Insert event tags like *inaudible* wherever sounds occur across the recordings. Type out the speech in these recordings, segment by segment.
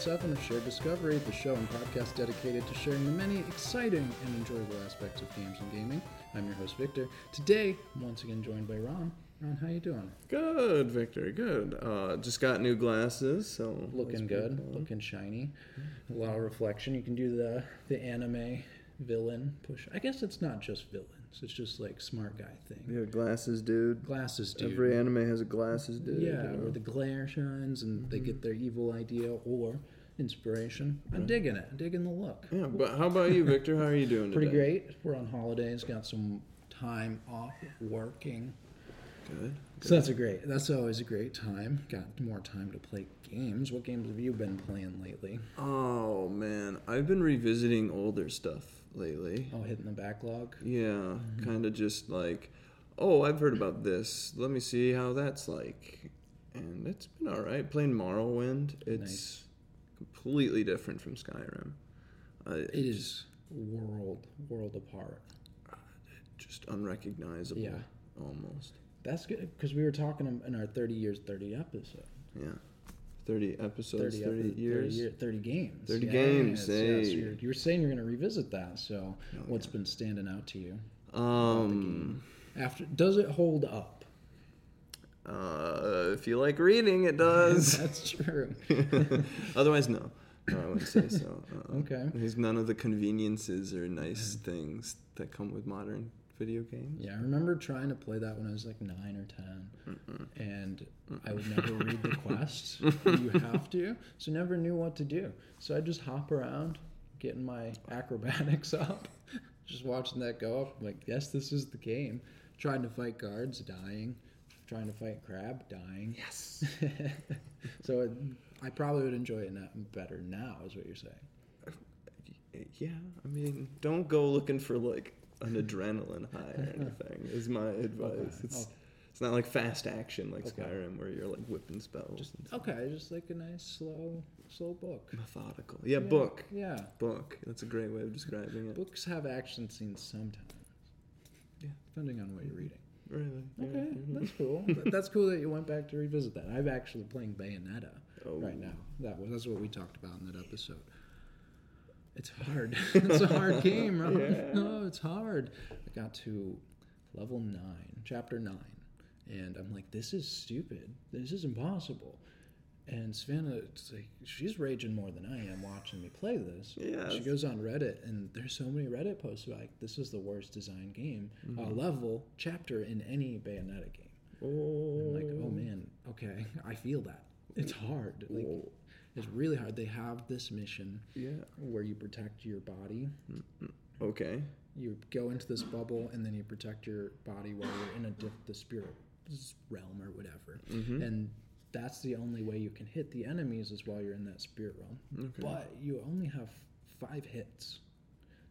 7 of Shared Discovery, the show and podcast dedicated to sharing the many exciting and enjoyable aspects of games and gaming. I'm your host, Victor. Today, I'm once again joined by Ron. Ron, how you doing? Good, Victor. Good. Uh, just got new glasses, so Looking good, cool. looking shiny. A lot of reflection. You can do the the anime villain push. I guess it's not just villains. It's just like smart guy thing. Yeah, glasses, dude. Glasses, dude. Every anime has a glasses, dude. Yeah, you know? where the glare shines and they Mm-hmm. get their evil idea or inspiration. I'm digging it. I'm digging the look. yeah. But how about you, Victor? How are you doing Pretty today? great. We're on holidays. Got some time off working. Good. So that's a great. That's always a great time. Got more time to play games. What games have you been playing lately? Oh man, I've been revisiting older stuff lately. Oh, hitting the backlog. Yeah, Mm-hmm. kind of just like, oh, I've heard about this. Let me see how that's like. And it's been all right. Playing Morrowind, it's Nice. Completely different from Skyrim. Uh, It is world world apart. just unrecognizable. Yeah. almost. That's good because we were talking in our 30 years 30 episode. Yeah. 30 episodes, 30, epi- years. 30, year- 30 games. 30 games, Yes, yes. You're, you were saying you're going to revisit that. So, Oh, what's been standing out to you? Um, After does it hold up? Uh, if you like reading, it does. *laughs* That's true. *laughs* Otherwise, no. No, I wouldn't say so. *laughs* Uh, Okay. There's none of the conveniences or nice things that come with modern video games. Yeah, I remember trying to play that when I was like nine or 10 and I would never read the quests. you have to, so never knew what to do. So I just hop around, getting my acrobatics up, just watching that go up. I'm Like, yes, this is the game. Trying to fight guards, dying. Trying to fight crab, dying. Yes. *laughs* so it, I probably would enjoy it now, better now, is what you're saying. Uh, yeah, I mean, don't go looking for like an *laughs* adrenaline high or anything. Is my advice. Okay. It's Oh. it's not like fast action like Okay. Skyrim where you're like whipping spells. stuff. Okay, just like a nice slow, slow book. Methodical. Yeah, book. Yeah. Book. That's a great way of describing it. Books have action scenes sometimes. Yeah. Depending on what you're reading. Really. yeah. Okay, that's cool. That's cool that you went back to revisit that. I'm actually playing Bayonetta Oh. right now. That was that's what we talked about in that episode. It's hard. *laughs* it's a hard game, right? Yeah. *laughs* No, it's hard. I got to level nine, chapter nine, and I'm like, this is stupid. This is impossible. And Savannah, like she's raging more than I am watching me play this. Yeah, She goes on Reddit, and there's so many Reddit posts like, "This is the worst designed game, uh, Mm-hmm. level, chapter in any Bayonetta game." Oh. I'm like, oh man, okay, *laughs* I feel that. It's hard. Like, Whoa. it's really hard. They have this mission Yeah. where you protect your body. Okay. You go into this bubble, and then you protect your body while you're in a diff- the spirit realm or whatever. Mm-hmm. And that's the only way you can hit the enemies is while you're in that spirit realm. Okay. But you only have five hits.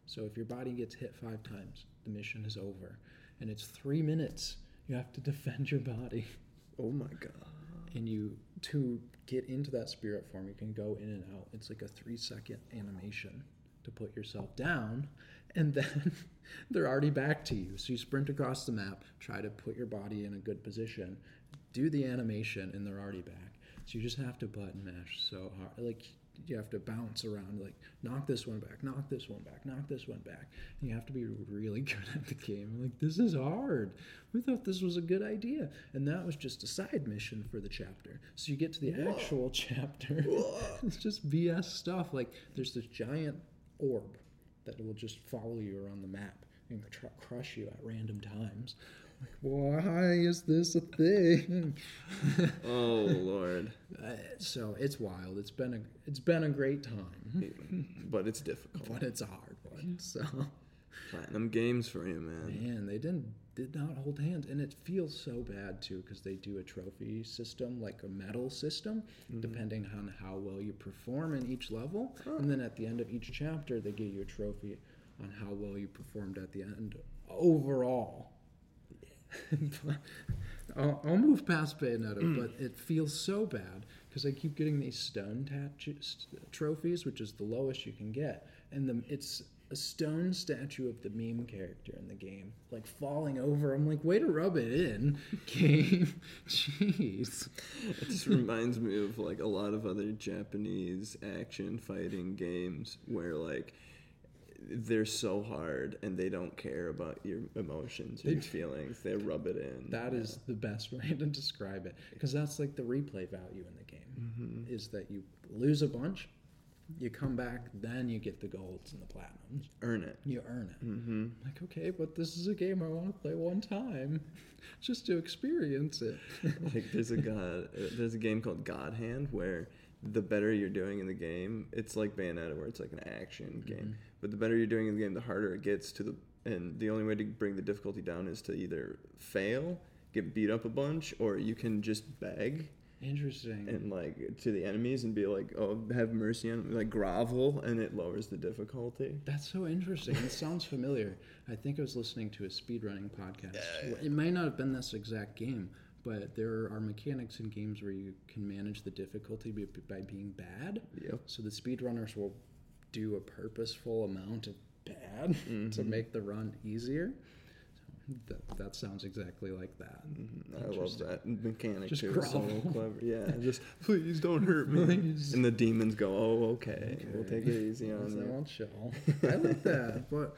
So if your body gets hit five times, the mission is over. And it's three minutes. You have to *laughs* defend your body. Oh my god. And you, to get into that spirit form, you can go in and out. It's like a three second animation to put yourself down. And *laughs* then they're already back to you. So you sprint across the map, try to put your body in a good position, do the animation, and they're already back. So you just have to button mash so hard. Like you have to bounce around, like knock this one back, knock this one back, knock this one back. And you have to be really *laughs* good at the game. Like this is hard. We thought this was a good idea, and that was just a side mission for the chapter. So you get to the actual *laughs* chapter. it's just BS stuff. Like there's this giant orb that will just follow you around the map and crush you at random times. Why is this a thing? *laughs* Oh lord. Uh, so it's wild. It's been a it's been a great time, but it's difficult. but it's a hard one. So Platinum games for you, man. man, they didn't did not hold hands, and it feels so bad too because they do a trophy system like a medal system, depending on how well you perform in each level, and then at the end of each chapter they give you a trophy on how well you performed at the end overall. *laughs* I'll, I'll move past Bayonetta, mm. but it feels so bad because I keep getting these stone tat- trophies, which is the lowest you can get, and the, it's a stone statue of the meme character in the game, like falling over. I'm like, way to rub it in, *laughs* game. *laughs* Jeez. It just reminds me of like a lot of other Japanese action fighting games where like they're so hard and they don't care about your emotions or your feelings. They rub it in. That is the best *laughs* way to describe it, because that's like the replay value in the game. Is that you lose a bunch, you come back, then you get the golds and the platinums. earn it. You earn it. Mm-hmm. Like, okay, but this is a game I want to play one time, *laughs* just to experience it. *laughs* like there's a god there's a game called god hand where the better you're doing in the game it's like bayonetta where it's like an action game but the better you're doing in the game the harder it gets to the and the only way to bring the difficulty down is to either fail get beat up a bunch or you can just beg Interesting. and like to the enemies and be like oh have mercy on like grovel and it lowers the difficulty That's so interesting. It sounds familiar. I think I was listening to a speedrunning podcast. Yeah. It might not have been this exact game, but there are mechanics in games where you can manage the difficulty by, by being bad. Yep. So the speedrunners will do a purposeful amount of bad *laughs* to mm-hmm. make the run easier. That, that sounds exactly like that. Mm-hmm. I love that mechanic Just too. So clever. Yeah, *laughs* just please don't hurt me. And the demons go, "Oh, okay, we'll take it easy on you." I'll chill. *laughs* I like that. But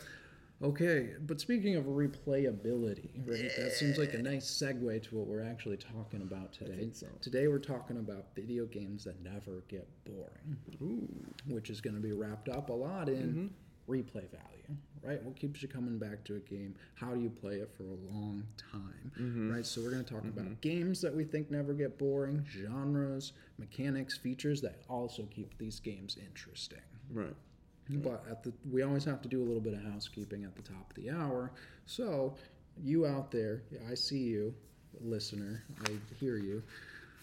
okay, but speaking of replayability, right? That seems like a nice segue to what we're actually talking about today. think so. Today we're talking about video games that never get boring, Ooh, which is going to be wrapped up a lot in Mm-hmm. replay value, right? What keeps you coming back to a game? How do you play it for a long time, Mm-hmm. right? So we're going to talk about games that we think never get boring, genres, mechanics, features that also keep these games interesting. right. But at the we always have to do a little bit of housekeeping at the top of the hour. So you out there, I see you, listener. I hear you.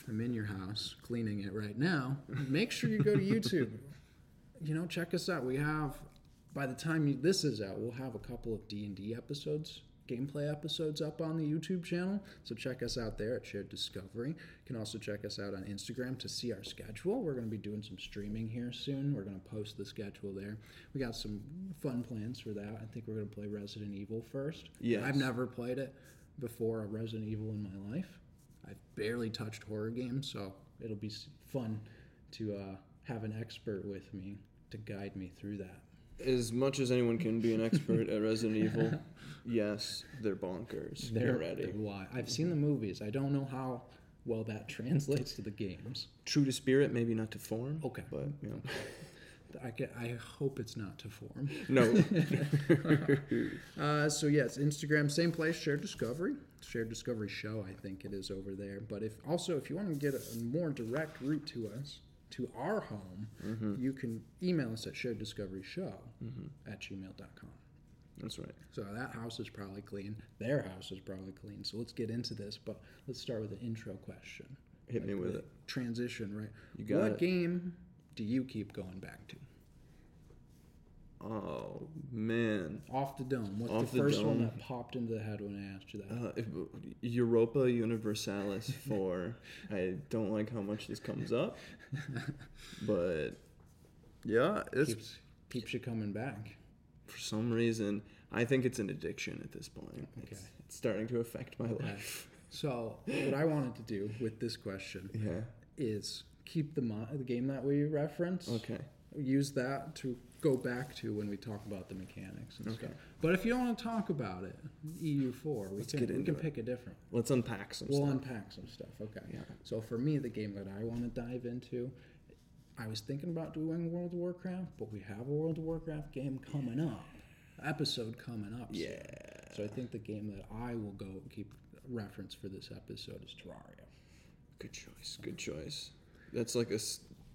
I'm in your house cleaning it right now. Make sure you go to YouTube. *laughs* you know, check us out. We have by the time you, this is out, we'll have a couple of D and D episodes, gameplay episodes up on the YouTube channel. So check us out there at Shared Discovery. You can also check us out on Instagram to see our schedule. We're going to be doing some streaming here soon. We're going to post the schedule there. We got some fun plans for that. I think we're going to play Resident Evil first. Yes. I've never played it before, a Resident Evil in my life. I've barely touched horror games, so it'll be fun to uh, have an expert with me to guide me through that. As much as anyone can be an expert at Resident *laughs* Evil, yes, they're bonkers. They're ready. Why? I've seen the movies. I don't know how well that translates to the games. True to spirit, maybe not to form. Okay. but you know, *laughs* I, get, I hope it's not to form. no. *laughs* Uh, so yes, Instagram, same place, Shared Discovery, Shared Discovery Show. I think it is over there. But if also if you want to get a, a more direct route to us, to our home, mm-hmm. you can email us at shareddiscoveryshow mm-hmm. at gmail.com. That's right. So that house is probably clean. Their house is probably clean. So let's get into this. But let's start with an intro question. Hit me with it. Transition, right? You got what it. game do you keep going back to? Oh man. Off the dome. What's Off the the first one that popped into the head when I asked you that? Uh, if, Europa Universalis *laughs* 4. I don't like how much this comes up, but yeah, it keeps keeps you coming back. for some reason I think it's an addiction at this point. It's, Okay. it's starting to affect my life. *laughs* So what I wanted to do with this question Yeah. is keep the mo- the game that we reference. Okay. Use that to go back to when we talk about the mechanics and Okay. stuff. But if you don't want to talk about it, EU4, we can get we can it. pick a different. Let's unpack some stuff. We'll stuff. unpack some stuff. Okay. Yeah. So for me, the game that I want to dive into, I was thinking about doing World of Warcraft, but we have a World of Warcraft game coming up, episode coming up. Yeah. So I think the game that I will go keep reference for this episode is Terraria. Good choice. Good choice. That's like a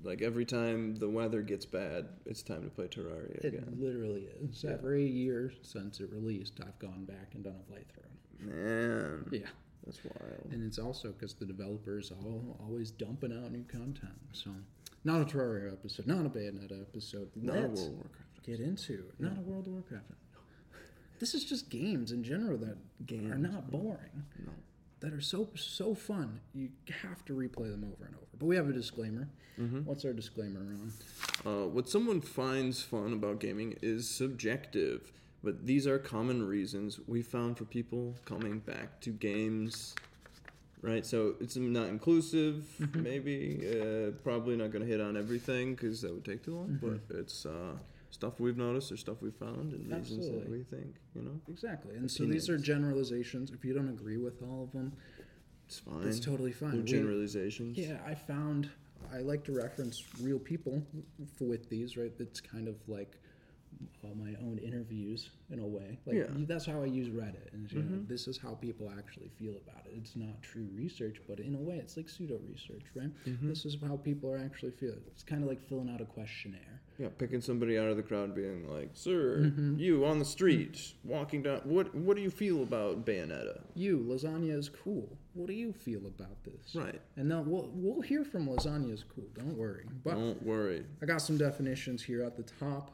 like every time the weather gets bad, it's time to play Terraria It again. literally is. Yeah. Every year since it released, I've gone back and done a playthrough. Man, Yeah. that's wild. And it's also because the developers are all, always dumping out new content. So, not a Terraria episode, not a Bayonetta episode. Not a Let's World of Warcraft. get into it. Not a World of Warcraft. This is just games in general that Games, are not boring. No. That are so so fun. You have to replay them over and over. But we have a disclaimer. What's our disclaimer on? Uh, what someone finds fun about gaming is subjective, but these are common reasons we found for people coming back to games. Right, so it's not inclusive, Mm-hmm. maybe. Uh, probably not going to hit on everything because that would take too long. Mm-hmm. But it's uh, stuff we've noticed or stuff we found and reasons that we think. You know, Exactly. And so these are generalizations. If you don't agree with all of them, it's fine. it's totally fine. They're We- generalizations. Yeah, I found I like to reference real people with these, right? That's kind of like uh, my own interviews in a way. Like Yeah. Mm-hmm. that's how I use Reddit, and you know, this is how people actually feel about it. It's not true research, but in a way, it's like pseudo research, right? Mm-hmm. This is how people are actually feeling. It's kind of like filling out a questionnaire. Yeah, picking somebody out of the crowd, being like, "Sir, Mm-hmm. you on the mm-hmm. street, walking down. What what do you feel about Bayonetta?" You, lasagna is cool. What do you feel about this? Right. And then we'll we'll hear from lasagna is cool. Don't worry. But Don't worry. I got some definitions here at the top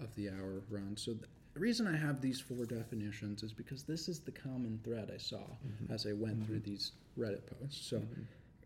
of the hour run. So the reason I have these four definitions is because this is the common thread I saw mm-hmm. as I went through mm-hmm. these Reddit posts. So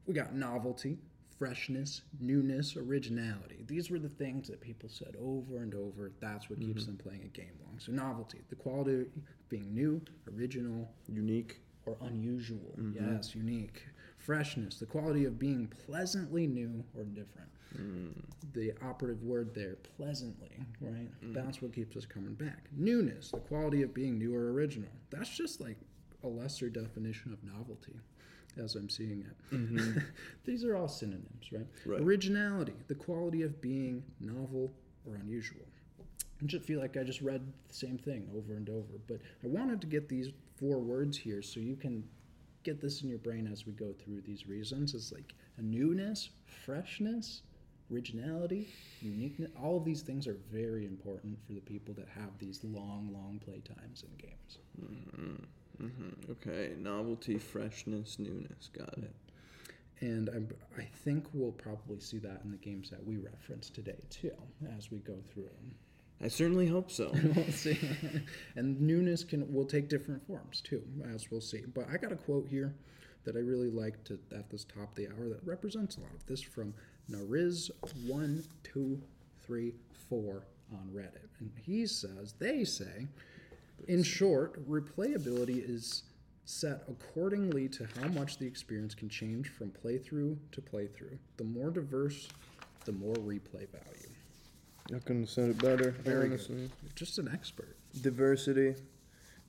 we got novelty, freshness, newness, originality. These were the things that people said over and over. That's what keeps mm-hmm. them playing a game long. So novelty, the quality of being new, original, Unique. or unusual. Mm-hmm. Yes, unique. Freshness, the quality of being pleasantly new or different. Mm. The operative word there, pleasantly, right? Mm. That's what keeps us coming back. Newness, the quality of being new or original. That's just like a lesser definition of novelty as I'm seeing it. Mm-hmm. *laughs* These are all synonyms, right? Right. Originality, the quality of being novel or unusual. I just feel like I just read the same thing over and over, but I wanted to get these four words here so you can get this in your brain as we go through these reasons. It's like a newness, freshness, originality, uniqueness. All of these things are very important for the people that have these long, long play times in games. Mm-hmm. Hmm Okay, novelty, freshness, newness. Got it. And I'm, I think we'll probably see that in the games that we reference today too, as we go through them. I certainly hope so. *laughs* we'll see. and newness can will take different forms too, as we'll see. But I got a quote here that I really liked to, at this top of the hour that represents a lot of this from Nariz one two three four on Reddit, and he says they say, in short, replayability is set accordingly to how much the experience can change from playthrough to playthrough. The more diverse, the more replay value. I couldn't have said it better. Very good. Just an expert. Diversity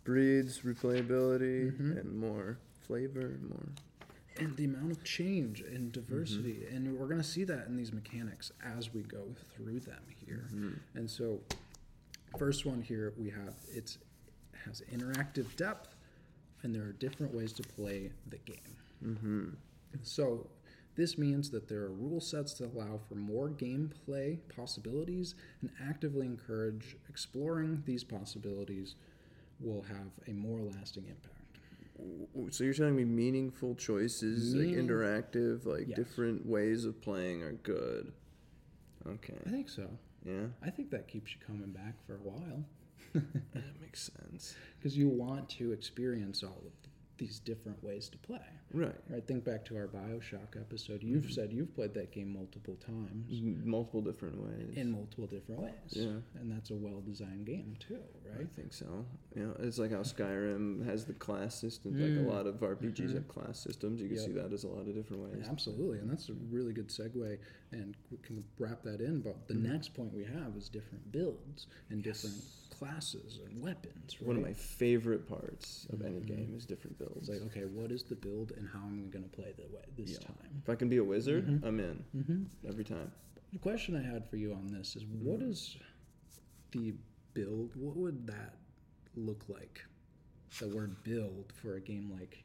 breeds replayability Mm-hmm. and more flavor, and more. and the amount of change and diversity and we're going to see that in these mechanics as we go through them here and so first one here we have it's has interactive depth and there are different ways to play the game Mm-hmm. so this means that there are rule sets that allow for more gameplay possibilities and actively encourage exploring these possibilities will have a more lasting impact So you're telling me meaningful choices, Meaning- like interactive, like Yes. different ways of playing are good. Okay. i think so Yeah, i think that keeps you coming back for a while that makes sense. *laughs* because you want to experience all of these different ways to play. Right. Right. Think back to our Bioshock episode. You've Mm-hmm. said you've played that game multiple times Multiple different ways. in multiple different ways. Yeah. And that's a well-designed game too, right? I think so. Yeah, it's like how Skyrim has the class systems. Like a lot of RPGs have class systems. You can Mm. Mm-hmm. Yep. see that as a lot of different ways. Absolutely, and that's a really good segue, and we can wrap that in. But the Mm-hmm. next point we have is different builds and different classes and weapons. Right? One of my favorite parts of any mm-hmm. game is different builds. It's like, okay, what is the build, and how am I going to play the way this Yeah. time? if I can be a wizard, Mm-hmm. I'm in mm-hmm. every time. The question I had for you on this is what mm-hmm. is the build? What would that look like? The word build for a game like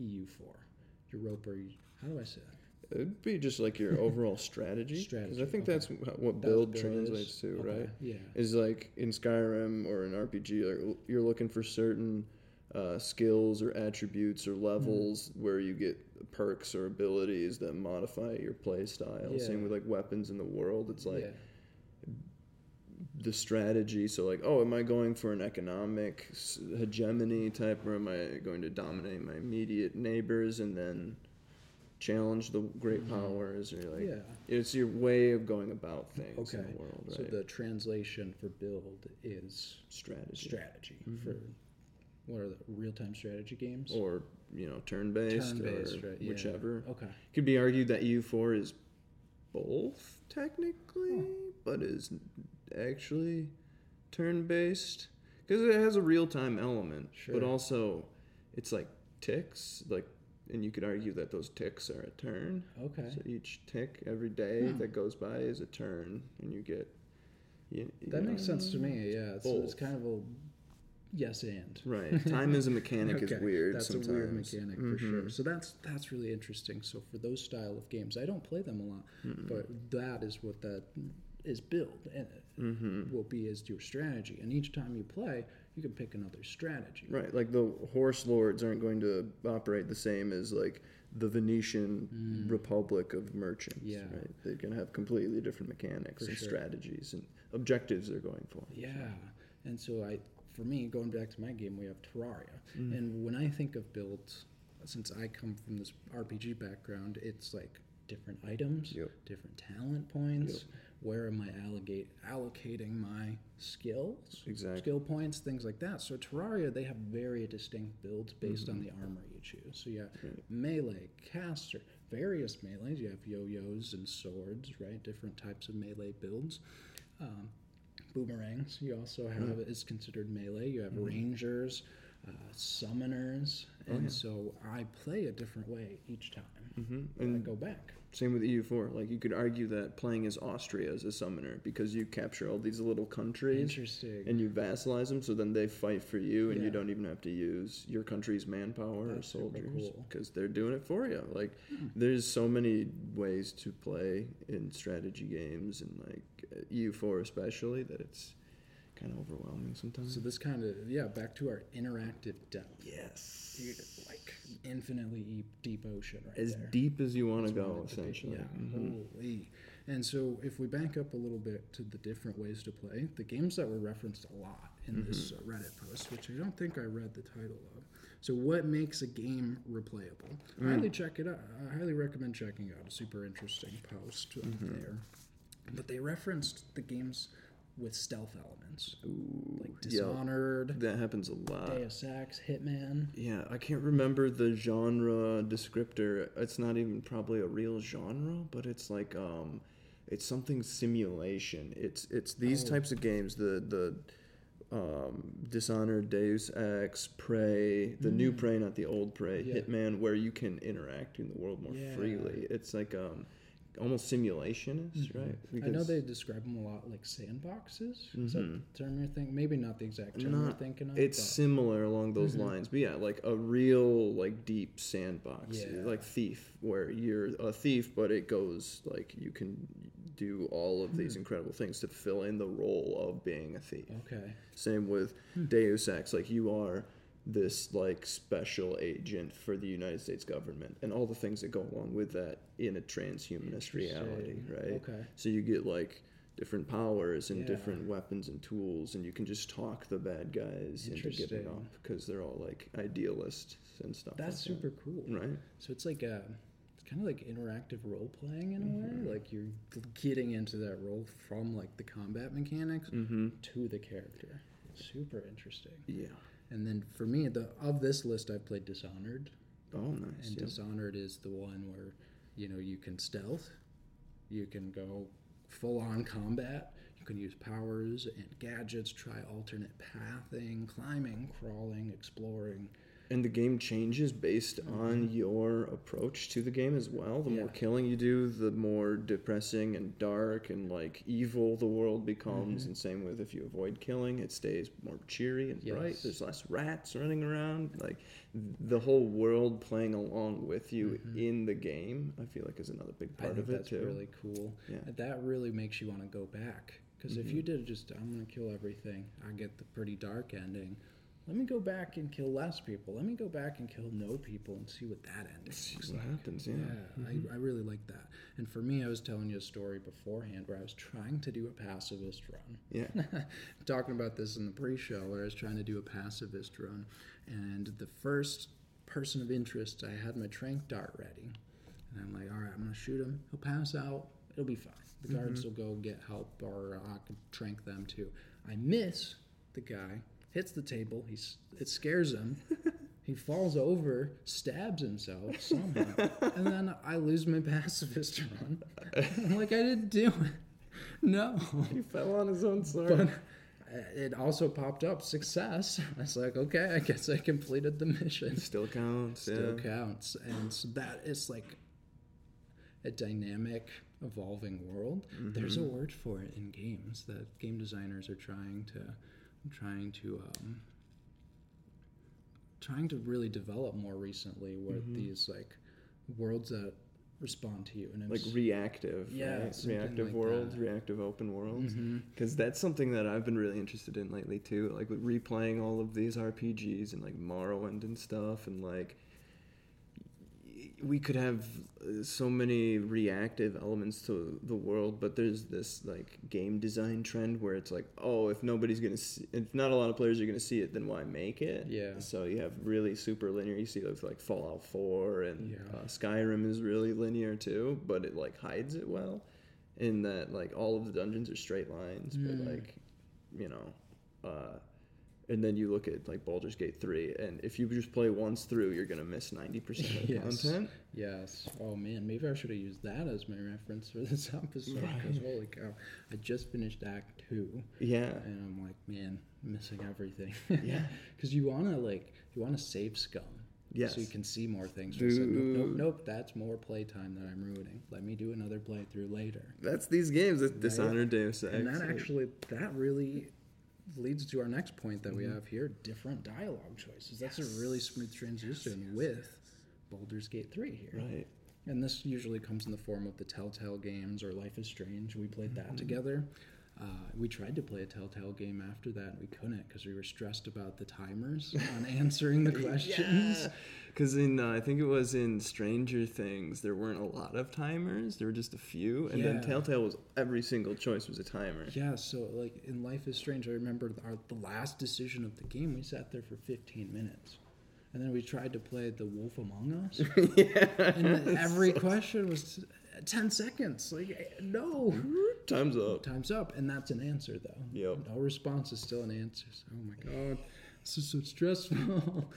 EU4, Europa. How do I say that? It'd be just like your overall *laughs* strategy. 'cause Strategy, I think okay. that's what build translates is? to, Okay, right? yeah. Is like in Skyrim or an RPG, like you're looking for certain uh, skills or attributes or levels Mm-hmm. where you get perks or abilities that modify your play style. Same with like weapons in the world. It's like yeah. the strategy. So like, oh, am I going for an economic hegemony type, or am I going to dominate my immediate neighbors and then challenge the great Mhm. powers? Or like, yeah. it's your way of going about things in Okay. the world, right? So the translation for build is strategy, strategy Mhm. for what are the real time strategy games? or you know, turn-based, Turn-based, or right, yeah. whichever. Okay. Could be argued that EU4 is both technically, but is actually turn-based because it has a real-time element, but also it's like ticks, like, and you could argue that those ticks are a turn. Okay. So each tick every day Hmm. that goes by is a turn, and you get. You, you that know makes sense to me. Yeah. It's, it's kind of a yes and. Right. Time as a mechanic is *laughs* Okay, weird That's sometimes. a weird mechanic for sure. So that's that's really interesting. So for those style of games, I don't play them a lot, Mm-mm. but that is what that is built and Mhm. will be as your strategy. And each time you play, you can pick another strategy. Right, like the horse lords aren't going to operate the same as like the Venetian Mm. Republic of merchants. Yeah. right. They're going to have completely different mechanics For and sure. strategies and objectives they're going for. Yeah. And so I, for me, going back to my game, we have Terraria. Mm. And when I think of builds, since I come from this RPG background, it's like different items, Yep. different talent points. Where am I allocate, allocating my skills? Exactly. Skill points, things like that. So Terraria, they have very distinct builds based on the armor you choose. So you have Mm-hmm. Right. melee, caster, various melees. You have yo-yos and swords, right? Different types of melee builds. Um, boomerangs. You also have Mm. is considered melee. You have Mhm. rangers, uh, summoners, Oh, and yeah. so I play a different way each time. hmm I And go back. Same with EU4. Like you could argue that playing as Austria as a summoner because you capture all these little countries Interesting. and you vassalize them, so then they fight for you, and Yeah. you don't even have to use your country's manpower That's or soldiers cool. because they're doing it for you. Like, Hmm. there's so many ways to play in strategy games, and like uh, EU4 especially, that it's kind of overwhelming sometimes. so this kind of yeah, back to our interactive depth. yes, You- like infinitely deep, deep ocean right as there. deep as you want to go, what it could be. essentially. Yeah, Mhm. holy. And so, if we back up a little bit to the different ways to play, the games that were referenced a lot in this Mm-hmm. uh, Reddit post, which I don't think I read the title of. So, what makes a game replayable? Mm. Highly check it out. I highly recommend checking out a super interesting post Mm-hmm. there. But they referenced the games with stealth elements, Ooh, like yeah, Dishonored, that happens a lot. Deus Ex, Hitman. Yeah, I can't remember the genre descriptor. It's not even probably a real genre, but it's like um it's something simulation. It's it's these Oh. types of games, the the um, Dishonored, Deus Ex, Prey, the new Mm. Prey, not the old Prey, Yeah. Hitman, where you can interact in the world more Yeah. freely. It's like um, almost simulationist, right? Mm-hmm. I know they describe them a lot like sandboxes. Is that Mhm. the term you're thinking? Maybe not the exact term you're thinking of. It's but- similar along those Mhm. lines, but yeah, like a real like deep sandbox, Yeah. like Thief, where you're a thief, but it goes like you can do all of Hmm. these incredible things to fill in the role of being a thief. Okay. Same with Hmm. Deus Ex, like you are this like special agent for the United States government and all the things that go along with that in a transhumanist reality, right? Okay. So you get like different powers and Yeah. different weapons and tools, and you can just talk the bad guys into giving up because they're all like idealists and stuff. That's like super cool. right. So it's like a, it's kind of like interactive role playing in a Mhm. way. Like you're getting into that role from like the combat mechanics Mm-hmm. to the character. Super interesting. Yeah. And then for me, the of this list, I've played Dishonored, Oh, nice. and yeah. Dishonored is the one where you know you can stealth, you can go full on combat, you can use powers and gadgets, try alternate pathing, climbing, crawling, exploring. And the game changes based on your approach to the game as well. The more Mm-hmm. Killing you do, the more depressing and dark and like evil the world becomes. Mm-hmm. And same with if you avoid killing, it stays more cheery and bright. There's less rats running around. Like the whole world playing along with you in the game, I feel like is another big Mm-hmm. Part of it that's too. really cool. Yeah. Mm-hmm. That really makes you want to go back. Because if you did just, I'm going to kill everything, I get the pretty dark ending. Let me go back and kill less people. Let me go back and kill no people and see what that ending See looks what like. happens. Yeah. Yeah, I, mm-hmm. I really like that. And for me, I was telling you a story beforehand where I was trying to do a pacifist run. Yeah. *laughs* Talking about this in the pre-show where I was trying to do a pacifist run, and the first person of interest, I had my trank dart ready, and I'm like, all right, I'm gonna shoot him. He'll pass out. It'll be fine. The guards mm-hmm. will go get help, or I can trank them too. I miss the guy, hits the table. He's it scares him. *laughs* He falls over, stabs himself somehow, and then I lose my pacifist run. I'm like, I didn't do it. No. He fell on his own sword. But uh, it also popped up success. I was like, okay, I guess I completed the mission. Still counts. Still yeah. counts. And so that is like a dynamic, evolving world. There's a word for it in games that game designers are trying to trying to um, trying to really develop more recently with these like worlds that respond to you and like reactive Yeah, right? reactive like worlds that. reactive open worlds because that's something that i've been really interested in lately too like with replaying all of these rpgs and like morrowind and stuff and like we could have uh, so many reactive elements to the world but there's this like game design trend where it's like oh if nobody's gonna see if not a lot of players are gonna see it then why make it Yeah. so you have really super linear you see those like fallout 4 and Yeah. uh, skyrim is really linear too but it like hides it well in that like all of the dungeons are straight lines Mm. but like you know uh and then you look at like Baldur's Gate 3 and if you just play once through you're going to miss 90% of the *laughs* Yes. content Yes. Oh man, maybe I should have used that as my reference for this *laughs* episode. Because holy cow, I just finished Act Two, yeah and I'm like, man, missing everything. Yeah. *laughs* Because you wanna like, you wanna save scum. Yes. So you can see more things. It's nope, nope, nope. That's more playtime that I'm ruining. Let me do another playthrough later. that's these games that Dishonored Deus Ex And that actually, that really leads to our next point that we Mm-hmm. have here: different dialogue choices. That's a really smooth transition with Baldur's Gate Three here. right And this usually comes in the form of the Telltale games or Life is Strange. We played that Mm-hmm. together. Uh, we tried to play a Telltale game after that, and we couldn't because we were stressed about the timers on *laughs* answering the questions. Because in uh, I think it was in Stranger Things, there weren't a lot of timers. There were just a few, and then Telltale was every single choice was a timer. Yeah, so like in Life is Strange, I remember our, the last decision of the game, we sat there for 15 minutes. And then we tried to play The Wolf Among Us. *laughs* yeah, And every *laughs* question was 10 seconds. Like, eh, no. Time's up. Time's up, and that's an answer though. Yep. No response is still an answer. So, oh my god, this is so stressful.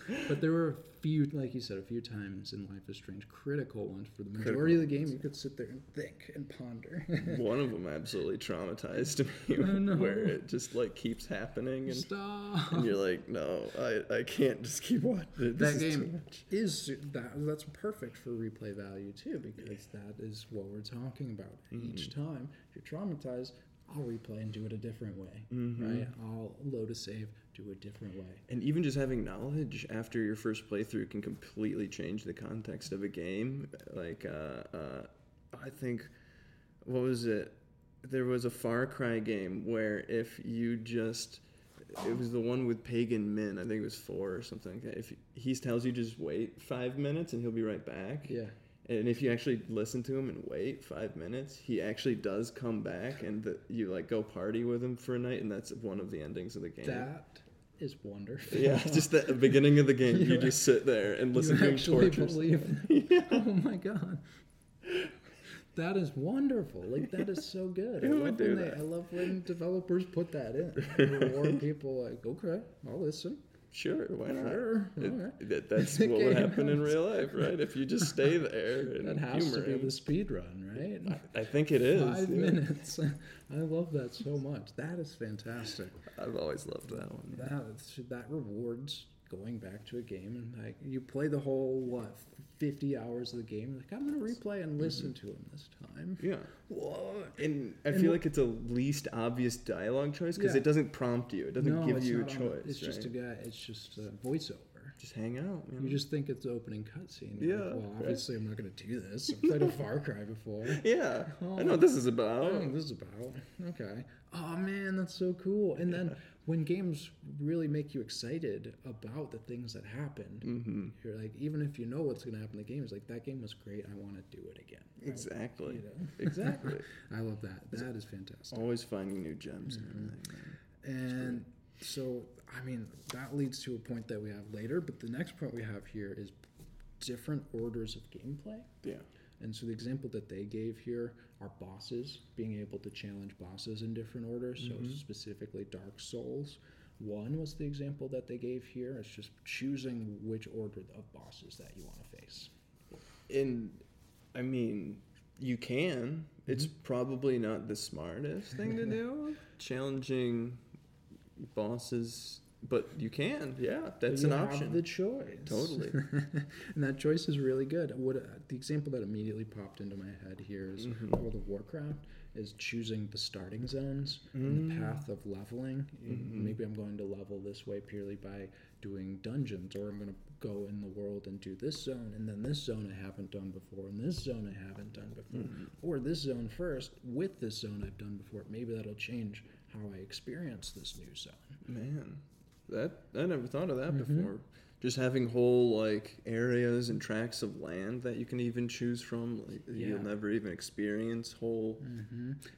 *laughs* but there were a few, like you said, a few times in Life is Strange, critical ones for the majority of the game. You could sit there and think and ponder. *laughs* One of them absolutely traumatized me, *laughs* no. where it just like keeps happening, and, Stop. and you're like, no, I, I can't just keep watching. This that is game is that that's perfect for replay value too because that is what we're talking about each Mm-hmm. time if you're traumatized i'll replay and do it a different way Mm-hmm. right i'll load a save do a different way And even just having knowledge after your first playthrough can completely change the context of a game. Like, uh, uh, I think, what was it? There was a Far Cry game where if you just, it was the one with Pagan Min. I think it was four or something. like. If he tells you just wait five minutes and he'll be right back. yeah And if you actually listen to him and wait five minutes, he actually does come back, and the, you like go party with him for a night, and that's one of the endings of the game. that is wonderful. Yeah, *laughs* just the beginning of the game, you, You just sit there and listen to him torture. believe *laughs* *laughs* oh my god. That is wonderful. Like that is so good. I Who love when they? I love when developers put that in. Reward people like okay I'll listen Sure, why not? Sure, It- that, that's *laughs* what would happen in real *laughs* life, right? If you just stay there and that has humor to be him. the speed run right I think it is. Five yeah. minutes. *laughs* I love that so much. That is fantastic. I've always loved that one. That that rewards going back to a game and like you play the whole what fifty hours of the game. Like I'm gonna replay and listen mm-hmm. to him this time. Yeah. What? And I And feel like it's a least obvious dialogue choice because Yeah. it doesn't prompt you. It doesn't give you a not on the- choice. it's just a guy. It's just a voiceover. just hang out. You, know? You just think it's the opening cutscene. You're like, Yeah, well, right. obviously, I'm not going to do this. I've played a Far Cry before. *laughs* yeah. Oh. I know what this is about. don't know what this is about. Okay. Oh man, that's so cool. And then when games really make you excited about the things that happened, Mm-hmm. you're like, even if you know what's going to happen in the game, it's like that game was great. I want to do it again. right? Exactly. You know? *laughs* Exactly. I love that. That is fantastic. Always finding new gems Mm-hmm. and And so, I mean, that leads to a point that we have later. But the next point we have here is different orders of gameplay. Yeah. And so the example that they gave here are bosses, being able to challenge bosses in different orders. So specifically Dark Souls. One was the example that they gave here. It's just choosing which order of bosses that you want to face. And I mean, you can. It's Mm-hmm. probably not the smartest thing to do, *laughs* challenging bosses, but you can. Yeah, that's you an have option. the choice. Totally. *laughs* and that choice is really good. What uh, the example that immediately popped into my head here is Mhm. World of Warcraft is choosing the starting zones and the path of leveling. Mhm. Maybe I'm going to level this way purely by doing dungeons, or I'm going to go in the world and do this zone, and then this zone I haven't done before, and this zone I haven't done before, or this zone first with this zone I've done before. Maybe that'll change how I experience this new zone. Man, that I never thought of that Mm-hmm. before. Just having whole like areas and tracts of land that you can even choose from, like Yeah. you'll never even experience whole.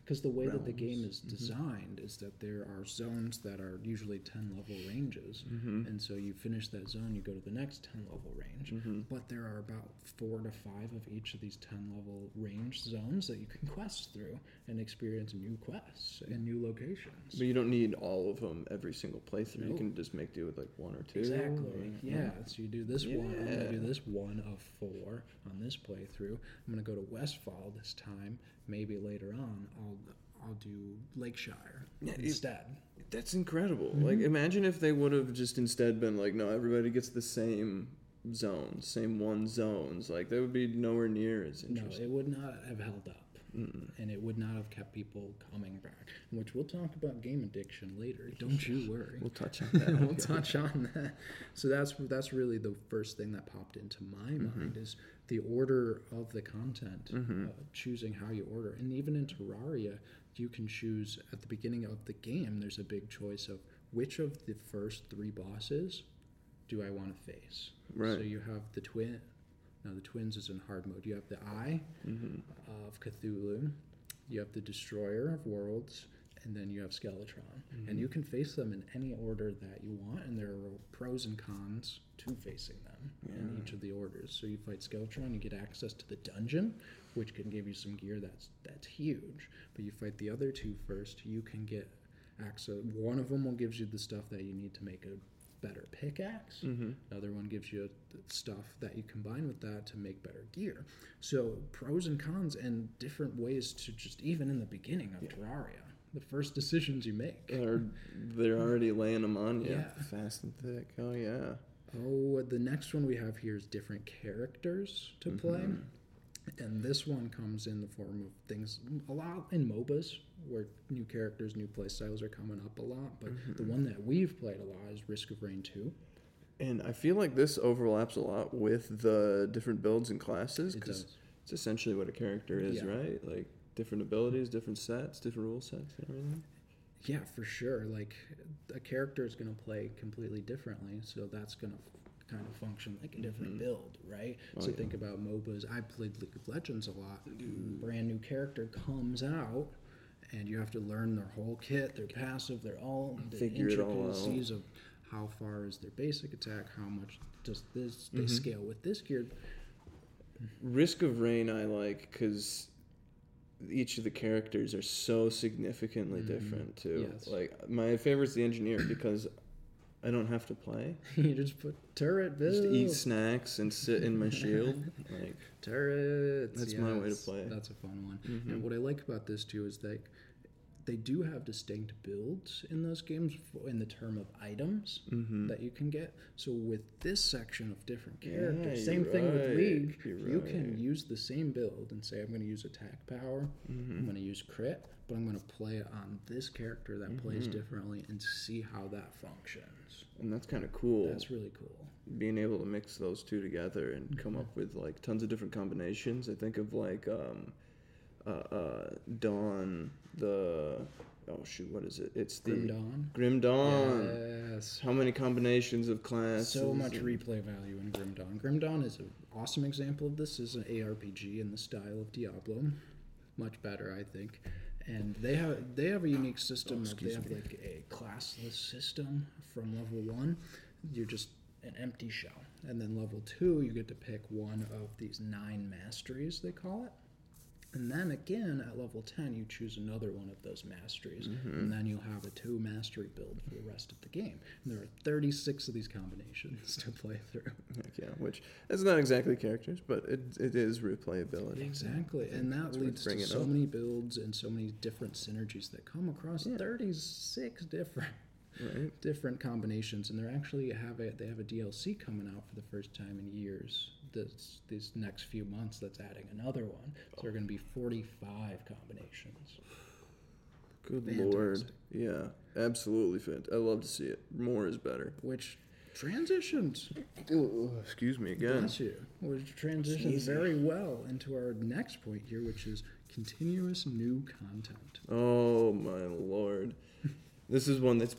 Because the way that the game is designed is that there are zones that are usually 10 level ranges. Mm-hmm. And so you finish that zone, you go to the next 10 level range. Mm-hmm. But there are about four to five of each of these 10 level range zones that you can quest through and experience new quests and new locations. But you don't need all of them every single playthrough. You can just make do with like one or two. Exactly. or- Yeah. So you do this one. I'm gonna do this one of four on this playthrough. I'm gonna go to Westfall this time. Maybe later on, I'll I'll do Lakeshire Yeah, it- instead. That's incredible. Mm-hmm. Like, imagine if they would have just instead been like, no, everybody gets the same zones, same one zones. Like, that would be nowhere near as interesting. No, it would not have held up. And it would not have kept people coming back, which we'll talk about game addiction later. Don't you *laughs* worry. We'll touch on that. *laughs* we'll touch on that. So that's that's really the first thing that popped into my mind is the order of the content, uh, choosing how you order, and even in Terraria, you can choose at the beginning of the game. There's a big choice of which of the first three bosses do I want to face. Right. So you have the twin. Now the twins is in hard mode. You have the Eye Mm-hmm. of Cthulhu, you have the Destroyer of Worlds, and then you have Skeletron. And you can face them in any order that you want, and there are pros and cons to facing them in each of the orders. So you fight Skeletron, you get access to the dungeon, which can give you some gear that's that's huge. But you fight the other two first, you can get access. One of them will gives you the stuff that you need to make a better pickaxe. Mm-hmm. Another one gives you stuff that you combine with that to make better gear. So pros and cons and different ways to just even in the beginning of Terraria, the first decisions you make. They're, they're already laying them on you Yeah. fast and thick. Oh, yeah. Oh, the next one we have here is different characters to play. And this one comes in the form of things a lot in MOBAs where new characters, new play styles are coming up a lot. But mm-hmm. the one that we've played a lot is Risk of Rain 2. And I feel like this overlaps a lot with the different builds and classes because does. it's essentially what a character is, Yeah. right? Like different abilities, different sets, different rule sets, and everything. Yeah, for sure. Like a character is going to play completely differently, so that's going to kind of function like a different build, right? Oh, so yeah. think about MOBAs. I played League of Legends a lot. Brand new character comes out, and you have to learn their whole kit, their passive, their all the Figure it all out. intricacies of how far is their basic attack, how much does this they Mm-hmm. scale with this gear. Risk of Rain I like because each of the characters are so significantly different too. Mm-hmm. Yes. Like my favorite's the engineer because I don't have to play. *laughs* you just put turret build. Just eat snacks and sit in my shield. *laughs* Like Turrets. That's my way to play. That's a fun one. Mhm. And what I like about this too is that they do have distinct builds in those games in the term of items Mm-hmm. that you can get. So with this section of different characters, you're same thing with. League, You're you can use the same build and say I'm going to use attack power, Mm-hmm. I'm going to use crit, but I'm going to play it on this character that plays Mm-hmm. differently and see how that functions. And that's kind of cool. That's really cool. being able to mix those two together and come up with like tons of different combinations. I think of like um, uh, uh, Dawn, the oh shoot, what is it? It's the Grim Dawn. Grim Dawn. Yes. How many combinations of classes? So much replay value in Grim Dawn. Grim Dawn is an awesome example of this. Is an ARPG in the style of Diablo, much better, I think. And they have they have a unique system. of they have me. like a classless system from level one. You're just an empty shell, and then level two, you get to pick one of these nine masteries they call it. And then again at level 10, you choose another one of those masteries. Mm-hmm. And then you'll have a two mastery build for the rest of the game. And there are 36 of these combinations *laughs* to play through. Yeah, which it's not exactly characters, but it, it is replayability. Exactly. And that leads to so up. many builds and so many different synergies that come across Yeah. 36 different Right. different combinations and they're actually have a they have a DLC coming out for the first time in years this these next few months that's adding another one so there are going to be 45 combinations Good lord. Yeah, absolutely fit. I love to see it. More is better. which transitions Excuse me again. bless you which transitions very well into our next point here which is continuous new content Oh my lord. *laughs* this is one that's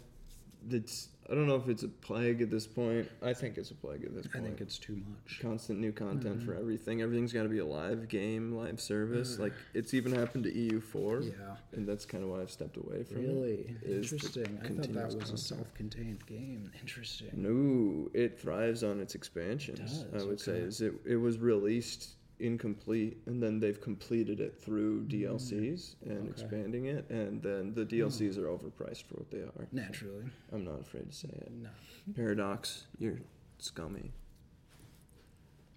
that's I don't know if it's a plague at this point. I think it's a plague at this point. i think it's too much constant new content Mm-hmm. for everything. Everything's got to be a live game, live service. Like it's even happened to EU4, yeah and that's kind of why I've stepped away from really it. the interesting i thought that was a self-contained game interesting No, it thrives on its expansions. does, I would say is it it was released incomplete, and then they've completed it through DLCs and Mm. Okay. expanding it, and then the DLCs are overpriced for what they are. naturally I'm not afraid to say it. no Paradox, you're scummy.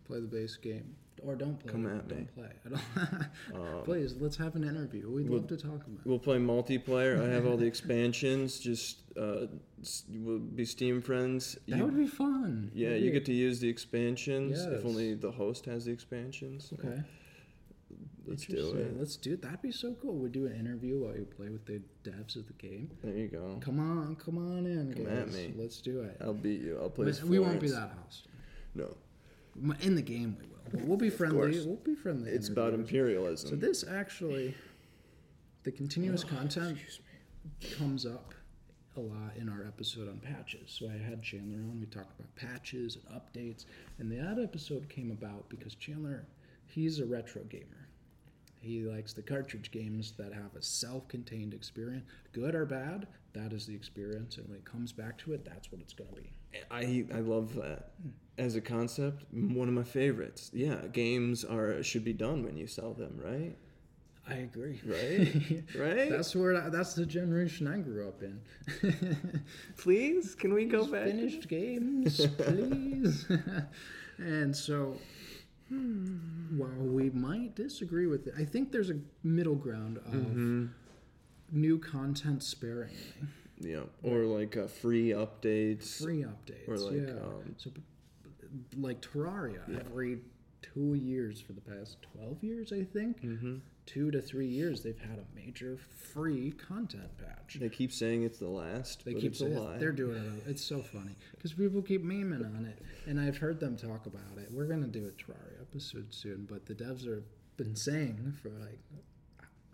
play the base game or don't play Come at don't me. play I don't *laughs* Um, please let's have an interview we'd we'll- love to talk about We'll play multiplayer. I have all the *laughs* expansions. Just uh, we'll be Steam friends. that You- would be fun yeah, That'd you get to use the expansions if only the host has the expansions. okay Let's do it. let's do it that'd be so cool We'd do an interview while you play with the devs of the game There you go. come on come on in Come guys. at me. let's do it I'll beat you. I'll play. We won't be that hostile No, in the game we will we'll be friendly we'll be friendly it's about imperialism. So this actually, the continuous oh, content comes up a lot in our episode on patches. So I had Chandler on. We talked about patches and updates, and that episode came about because Chandler, he's a retro gamer. He likes the cartridge games that have a self-contained experience, good or bad. That is the experience, and when it comes back to it, that's what it's going to be. I I love that as a concept. One of my favorites. Yeah, games are should be done when you sell them, right? I agree. Right? *laughs* right? That's where I, that's the generation I grew up in. *laughs* Please, can we go back? Finished games, please. *laughs* and so, while we might disagree with it, I think there's a middle ground of Mm-hmm. new content sparingly, Yeah, or like uh, free updates. free updates. Or like, yeah. um, so, like Terraria, every two years for the past twelve years, I think, Mm-hmm. two to three years, they've had a major free content patch. They keep saying it's the last, They keep saying they're doing it. It's so funny because people keep memeing on it, and I've heard them talk about it. We're gonna do a Terraria episode soon, but the devs have been saying for like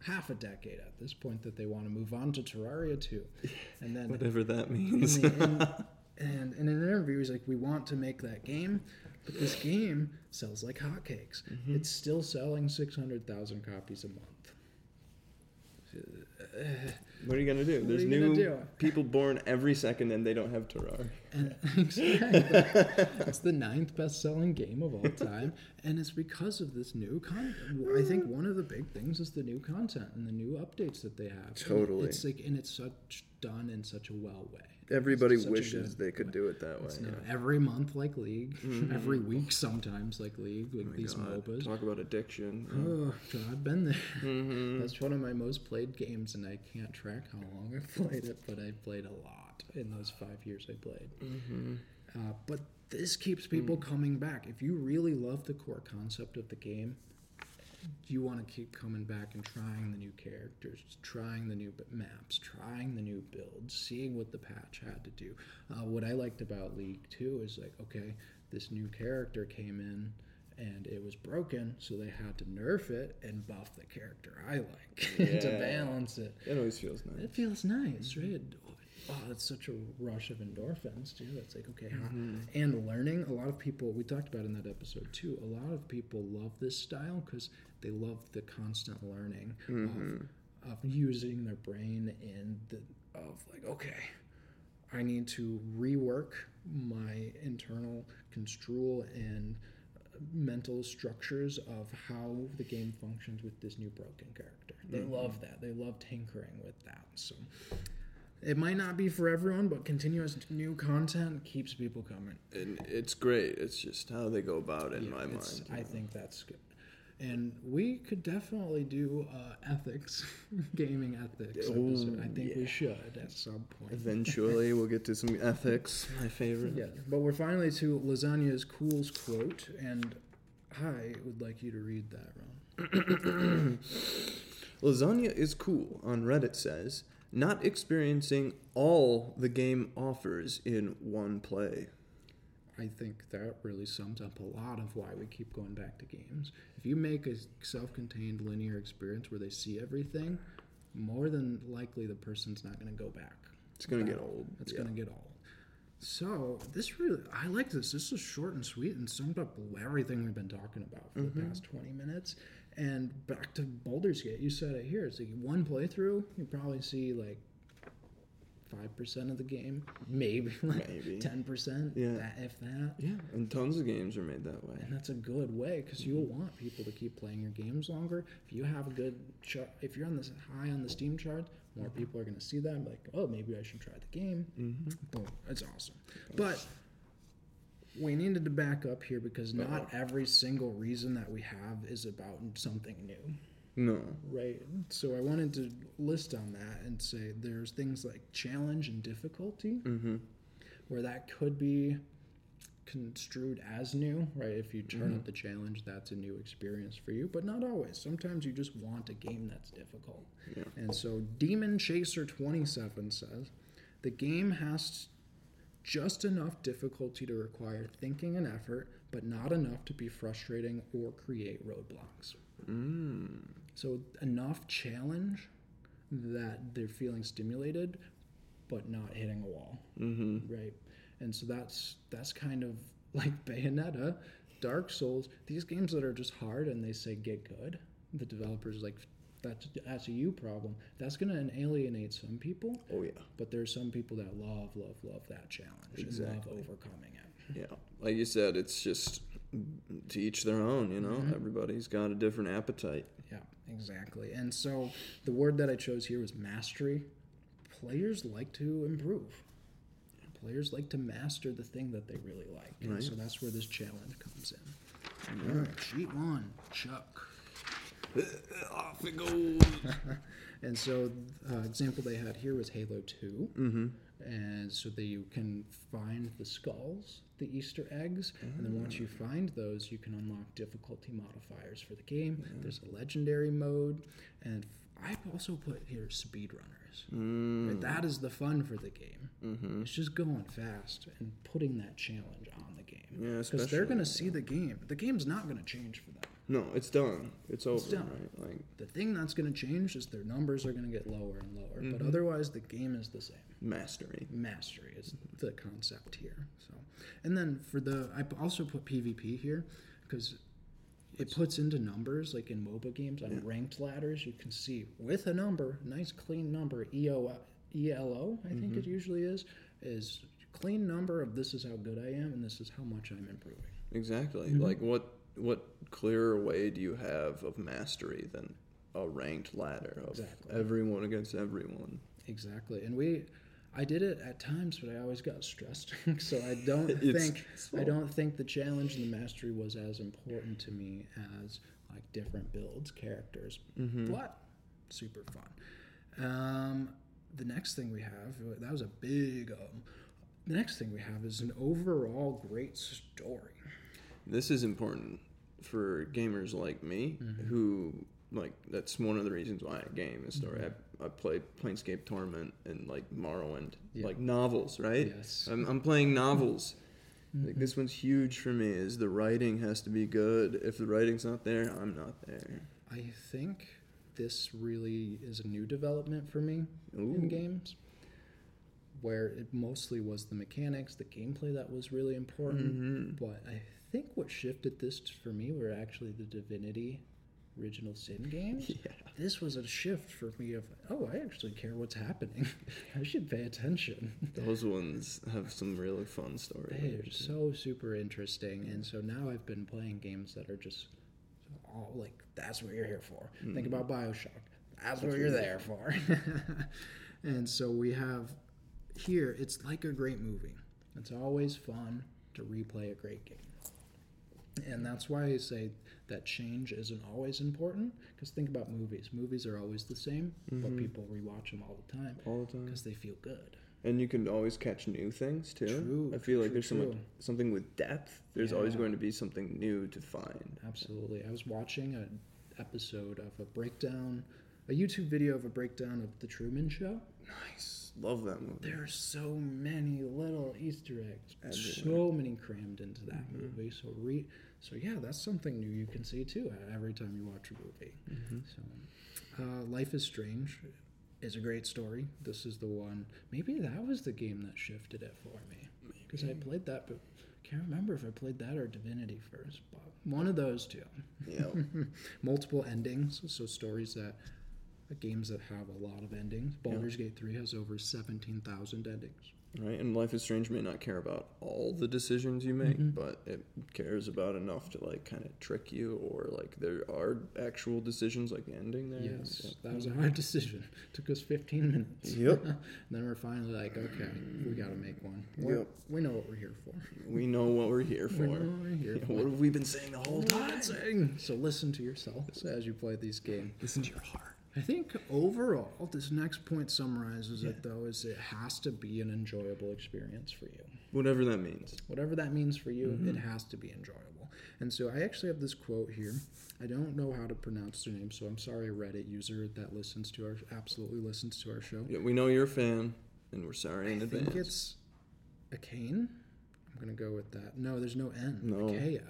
half a decade at this point that they want to move on to Terraria 2, and then Whatever that in means. the, in, and in an interview, he's like, "We want to make that game, but this game sells like hotcakes. Mm-hmm. It's still selling six hundred thousand copies a month." What are you gonna do? What There's new do? people born every second, and they don't have Terraria. *laughs* Exactly. it's the ninth best-selling game of all time, and it's because of this new content. I think one of the big things is the new content and the new updates that they have. And Totally. it's like, and it's such done in such a well way. Everybody wishes good- they could do it that way. Yeah. every month like League, every week sometimes like League, like these Mm-hmm. God, MOBAs. Talk about addiction. Oh god, I've been there. Mhm. That's one of my most played games, and I can't track how long I've *laughs* played it, but I played a lot in those five years I played. Mhm. Uh, but this keeps people coming back. If you really love the core concept of the game, you want to keep coming back and trying the new characters, trying the new maps, trying the new builds, seeing what the patch had to do. Uh, what I liked about League 2 is like, okay, this new character came in and it was broken, so they had to nerf it and buff the character I like *laughs* to balance it. It always feels nice. It feels nice, right? Oh, it's such a rush of endorphins too. It's like okay, how, and learning. A lot of people we talked about in that episode too. A lot of people love this style because they love the constant learning of, of using their brain and the of like okay, I need to rework my internal construal and uh, mental structures of how the game functions with this new broken character. They love that. They love tinkering with that. So it might not be for everyone, but continuous new content keeps people coming. And it's great. It's just how they go about it in my mind. I think that's good. And we could definitely do uh, ethics, *laughs* gaming ethics Oh, episode. I think we should at some point. Eventually, we'll get to some *laughs* ethics. My favorite. Yeah, but we're finally to Lasagna's Cool's quote, and I would like you to read that, Ron. *clears throat* Lasagna is cool on Reddit says, not experiencing all the game offers in one play. I think that really sums up a lot of why we keep going back to games. If you make a self-contained linear experience where they see everything, more than likely the person's not going to go back. It's gonna get old. It's yeah. going to get old. So this really, I like this. This is short and sweet and summed up everything we've been talking about for Mm-hmm. the past twenty minutes. And back to Baldur's Gate, you said it here. It's like one playthrough, you probably see like five percent of the game, maybe *laughs* like Maybe. ten percent, Yeah. that, if that. Yeah, and tons of games are made that way. And that's a good way because you'll want people to keep playing your games longer. If you have a good chart, if you're on this high on the Steam chart, more people are going to see that. and be Like, oh, maybe I should try the game. Mm-hmm. Boom, it's awesome. But we needed to back up here because not every single reason that we have is about something new, No. right? So I wanted to list on that and say there's things like challenge and difficulty Mm-hmm. where that could be construed as new, right? If you turn up the challenge, that's a new experience for you, but not always. Sometimes you just want a game that's difficult. Yeah. And so Demon Chaser 27 says the game has just enough difficulty to require thinking and effort, but not enough to be frustrating or create roadblocks. Mm. So enough challenge that they're feeling stimulated, but not hitting a wall Mm-hmm. right and so that's that's kind of *laughs* like bayonetta dark souls these games that are just hard and they say get good the developers like that's that's a you problem that's going to alienate some people Oh yeah. but there's some people that love love love that challenge and love overcoming it Yeah. Like you said, it's just to each their own. You know, everybody's got a different appetite. yeah exactly. And so the word that i chose here was mastery. Players like to improve. Players like to master the thing that they really like. And Right. so that's where this challenge comes in. All right. sheet one chuck. *laughs* Off it goes. *laughs* and so uh, example they had here was halo 2 mm-hmm. And so that you can find the skulls the easter eggs and then once you find those you can unlock difficulty modifiers for the game. There's a legendary mode and i've also put here speedrunners. Mm. Right, that is the fun for the game. Mm-hmm. it's just going fast and putting that challenge on the game. Yeah, because they're going to see the game. The game's not going to change for them No, it's done. It's over. done. Right? Like the thing that's going to change is their numbers are going to get lower and lower Mm-hmm. but otherwise the game is the same mastery. mastery is the concept here. So, and then for the, I also put PvP here because it puts into numbers like in MOBA games on ranked ladders. You can see with a number, nice clean number, EO, ELO, I think it usually is, is clean number of this is how good I am and this is how much I'm improving. Exactly. Mm-hmm. Like what what clearer way do you have of mastery than a ranked ladder of Exactly. everyone against everyone? Exactly. And we, I did it at times, but I always got stressed. *laughs* so I don't *laughs* think I don't think the challenge and the mastery was as important to me as like different builds, characters. Mm-hmm. But super fun. Um, the next thing we have that was a big. Um, the next thing we have is an overall great story. This is important for gamers like me Mm-hmm. who like that's one of the reasons why I game is story. Mm-hmm. I, I played Planescape Torment and like Morrowind, Yeah. like novels, right? Yes. I'm, I'm playing novels. Mm-hmm. Like this one's huge for me. Is the writing has to be good. If the writing's not there, I'm not there. I think this really is a new development for me Ooh. in games, where it mostly was the mechanics, the gameplay that was really important. Mm-hmm. But I think what shifted this for me were actually the Divinity original Sin games. *laughs* Yeah. This was a shift for me of oh, I actually care what's happening. *laughs* I should pay attention. Those ones have some really fun stories. They are so super interesting, and so now I've been playing games that are just all like that's what you're here for. Hmm. Think about Bioshock. That's, what you're there for. *laughs* and so we have here. It's like a great movie. It's always fun to replay a great game, and that's why I say that change isn't always important. Because think about movies. Movies are always the same, but mm-hmm. people rewatch them all the time all the time. because they feel good. And you can always catch new things too. True, I feel like true, there's much, something with depth. There's always going to be something new to find. Absolutely. I was watching an episode of a breakdown, a YouTube video of a breakdown of The Truman Show. Nice. Love that movie. There are so many little Easter eggs, Everywhere. so many crammed into that movie. So re, so yeah, that's something new you can see too every time you watch a movie. So, uh, Life is Strange is a great story. This is the one. Maybe that was the game that shifted it for me because I played that, but can't remember if I played that or Divinity first. But one of those two. Yeah. *laughs* multiple endings, so stories that games that have a lot of endings. Baldur's Gate 3 has over 17,000 endings. right. And Life is Strange may not care about all the decisions you make, Mm-hmm. but it cares about enough to like kind of trick you, or like there are actual decisions like the ending there. Yes, that was a hard decision. *laughs* Took us 15 minutes. Yep. *laughs* and then we're finally like, okay, we got to make one. We're, Yep. We know what we're here for. We know what we're here *laughs* for. We know what we're here Yeah, for. what have we been saying the whole time? So listen to yourselves as you play these games. Listen to your heart. I think overall, this next point summarizes it though, is it has to be an enjoyable experience for you. Whatever that means. whatever that means for you, it mm-hmm. has to be enjoyable. And so I actually have this quote here. I don't know how to pronounce their name, so I'm sorry, Reddit user that listens to our absolutely listens to our show. Yeah, we know you're a fan, and we're sorry in I advance. think it's a cane. I'm gonna go with that. No, there's no N. No. Achaia.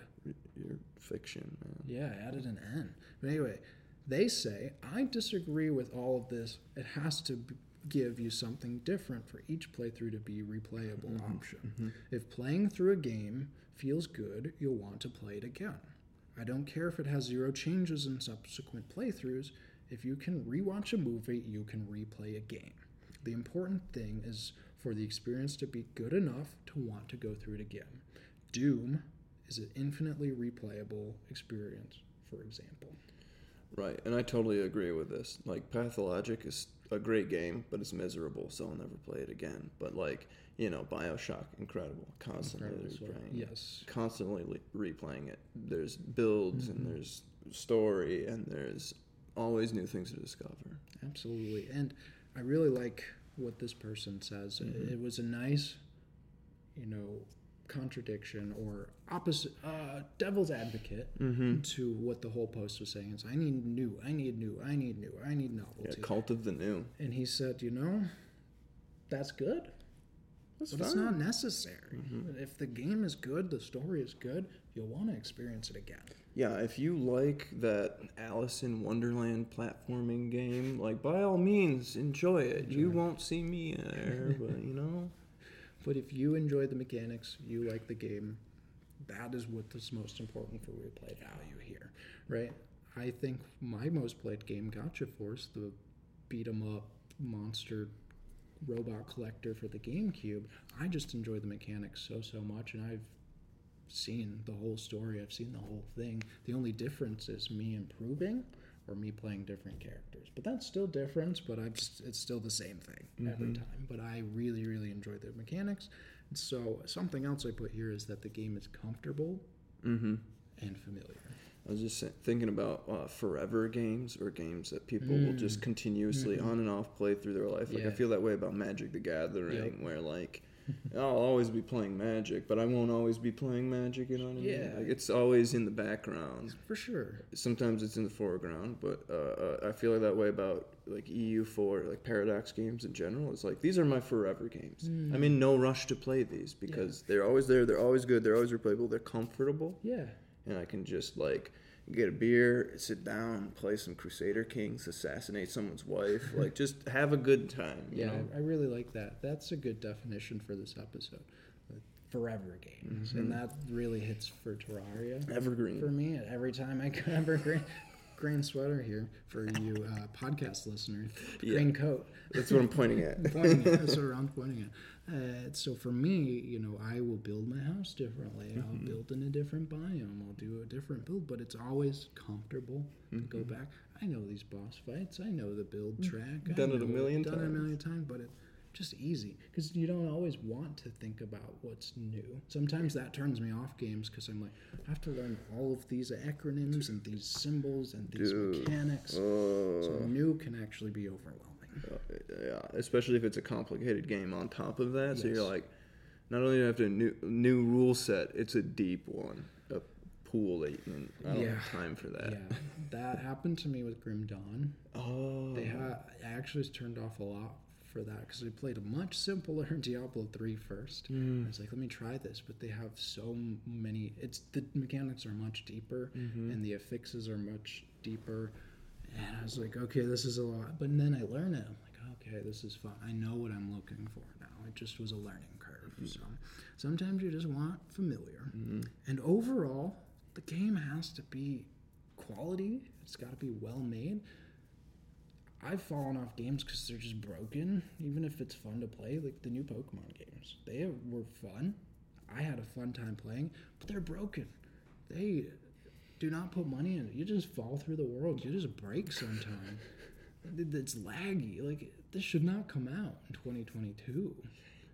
You're fiction, man. Yeah, I added an N. But anyway, they say, I disagree with all of this. It has to b- give you something different for each playthrough to be replayable mm-hmm. option. Mm-hmm. If playing through a game feels good, you'll want to play it again. I don't care if it has zero changes in subsequent playthroughs. If you can rewatch a movie, you can replay a game. The important thing is for the experience to be good enough to want to go through it again. Doom is an infinitely replayable experience, for example. Right, and I totally agree with this. Like Pathologic is a great game, but it's miserable, so I'll never play it again. But like, you know, BioShock, incredible, constantly Incredible replaying. Yes. Constantly li- replaying it. There's builds Mm-hmm. and there's story and there's always new things to discover. Absolutely. And I really like what this person says. It was a nice, you know, contradiction or opposite, uh, devil's advocate to what the whole post was saying. Is I need new, I need new, I need new, I need Yeah, novelty. Cult of the New. and he said, you know, that's good. That's But it's not necessary. If the game is good, the story is good, you'll want to experience it again. Yeah, if you like that Alice in Wonderland platforming game, like by all means enjoy it. You won't see me there, but you know. *laughs* But if you enjoy the mechanics, you like the game, that is what is most important for replay value here, right? I think my most played game, Gotcha Force, the beat 'em up monster robot collector for the GameCube, I just enjoy the mechanics so so much, and I've seen the whole story. I've seen the whole thing. The only difference is me improving or me playing different characters. But that's still different, but just, it's still the same thing every Mhm. time. But I really, really enjoy the mechanics. So something else I put here is that the game is comfortable Mm-hmm. and familiar. I was just thinking about uh, forever games or games that people will just continuously Mhm. on and off play through their life. Like I feel that way about Magic the Gathering, Yep. where like *laughs* I'll always be playing Magic, but I won't always be playing Magic. You know what I mean? Yeah. Like it's always in the background. For sure. Sometimes it's in the foreground, but uh, uh, I feel that way about like EU4, like Paradox games in general. It's like these are my forever games. Mm. I'm in no rush to play these because they're always there. They're always good. They're always replayable. They're comfortable Yeah. and I can just like get a beer, sit down, play some Crusader Kings, assassinate someone's wife, *laughs* like just have a good time. You Yeah, know? I, really like that. That's a good definition for this episode. Forever games, Mhm. and that really hits for Terraria. Evergreen. For me, every time I cover *laughs* green, green sweater here for you uh, podcast listeners, Yeah. green coat. That's what I'm pointing at. *laughs* pointing at. That's what I'm pointing at. Uh, so for me, you know, I will build my house differently. I'll Mm-hmm. build in a different biome. I'll do a different build, but it's always comfortable to go Mm-hmm. back. I know these boss fights. I know the build track. I Done it a million done it a million times, but it just easy because you don't always want to think about what's new. Sometimes that turns me off games because I'm like, I have to learn all of these acronyms and these symbols and these Dude. mechanics. So Oh, new can actually be overwhelming. Uh, yeah, especially if it's a complicated game on top of that. So you're like, not only do you have to new new rule set, it's a deep one, a pool that you I don't Yeah. have time for that. Yeah, that happened to me with Grim Dawn. Oh, They had I actually turned off a lot for that because we played a much simpler *laughs* Diablo 3 first. Mm. I was like, let me try this, but they have so many. It's the mechanics are much deeper, Mm-hmm. and the affixes are much deeper. And I was like, okay, this is a lot. But then I learn it. I'm like, okay, this is fun. I know what I'm looking for now. It just was a learning curve. So sometimes you just want familiar. And overall, the game has to be quality. It's got to be well made. I've fallen off games because they're just broken, even if it's fun to play. Like the new Pokemon games, they were fun. I had a fun time playing, but they're broken. They do not put money in it. You just fall through the world. You just break sometime. *laughs* It's laggy. Like this should not come out in 2022.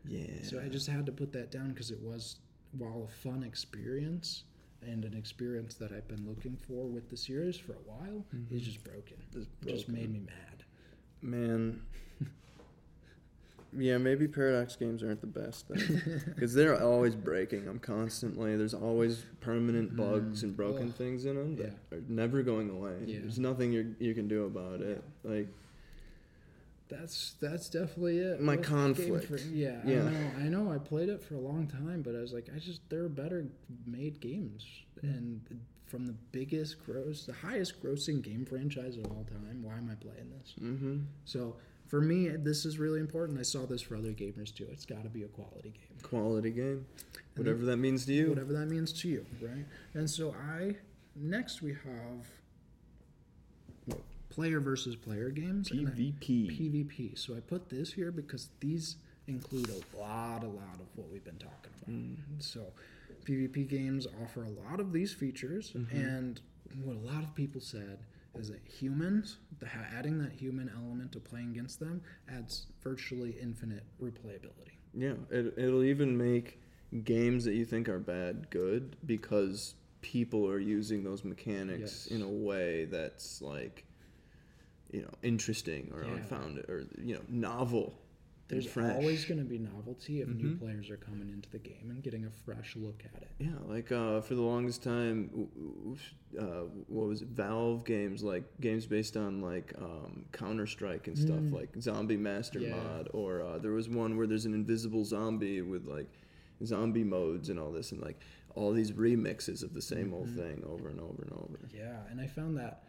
yeah. So I just had to put that down because it was, while a fun experience and an experience that I've been looking for with the series for a while, it's mm-hmm. just broken. It's It just made me mad. Man. Yeah, maybe Paradox games aren't the best because *laughs* they're always breaking them constantly. There's always permanent mm-hmm. bugs and broken Ugh. things in them that are never going away. Yeah. There's nothing you you can do about it. Like That's that's definitely it. My Game conflict. Fre- yeah, Yeah. I know. I know. I played it for a long time, but I was like, I just there are better made games, hmm. and from the biggest gross, the highest grossing game franchise of all time. Why am I playing this? mm-hmm. So for me, this is really important. I saw this for other gamers too. It's got to be a quality game. quality game, whatever that means to you. whatever that means to you, right? And so I next we have what, player versus player games. and I- PvP. PvP. So I put this here because these include a lot, a lot of what we've been talking about. Mm. So PvP games offer a lot of these features, Mm-hmm. and what a lot of people said is that humans, the, adding that human element to playing against them, adds virtually infinite replayability. Yeah, it, it'll even make games that you think are bad good because people are using those mechanics Yes. in a way that's like, you know, interesting or Yeah. unfounded or you know, novel. There's fresh. always going to be novelty if new Mhm. players are coming into the game and getting a fresh look at it. Yeah, like uh, for the longest time, uh, what was it? Valve games, like games based on like um, Counter Strike and stuff, Mm. like Zombie Master Yeah. Mod, or uh, there was one where there's an invisible zombie with like zombie modes and all this, and like all these remixes of the same old Mhm. thing over and over and over. Yeah, and I found that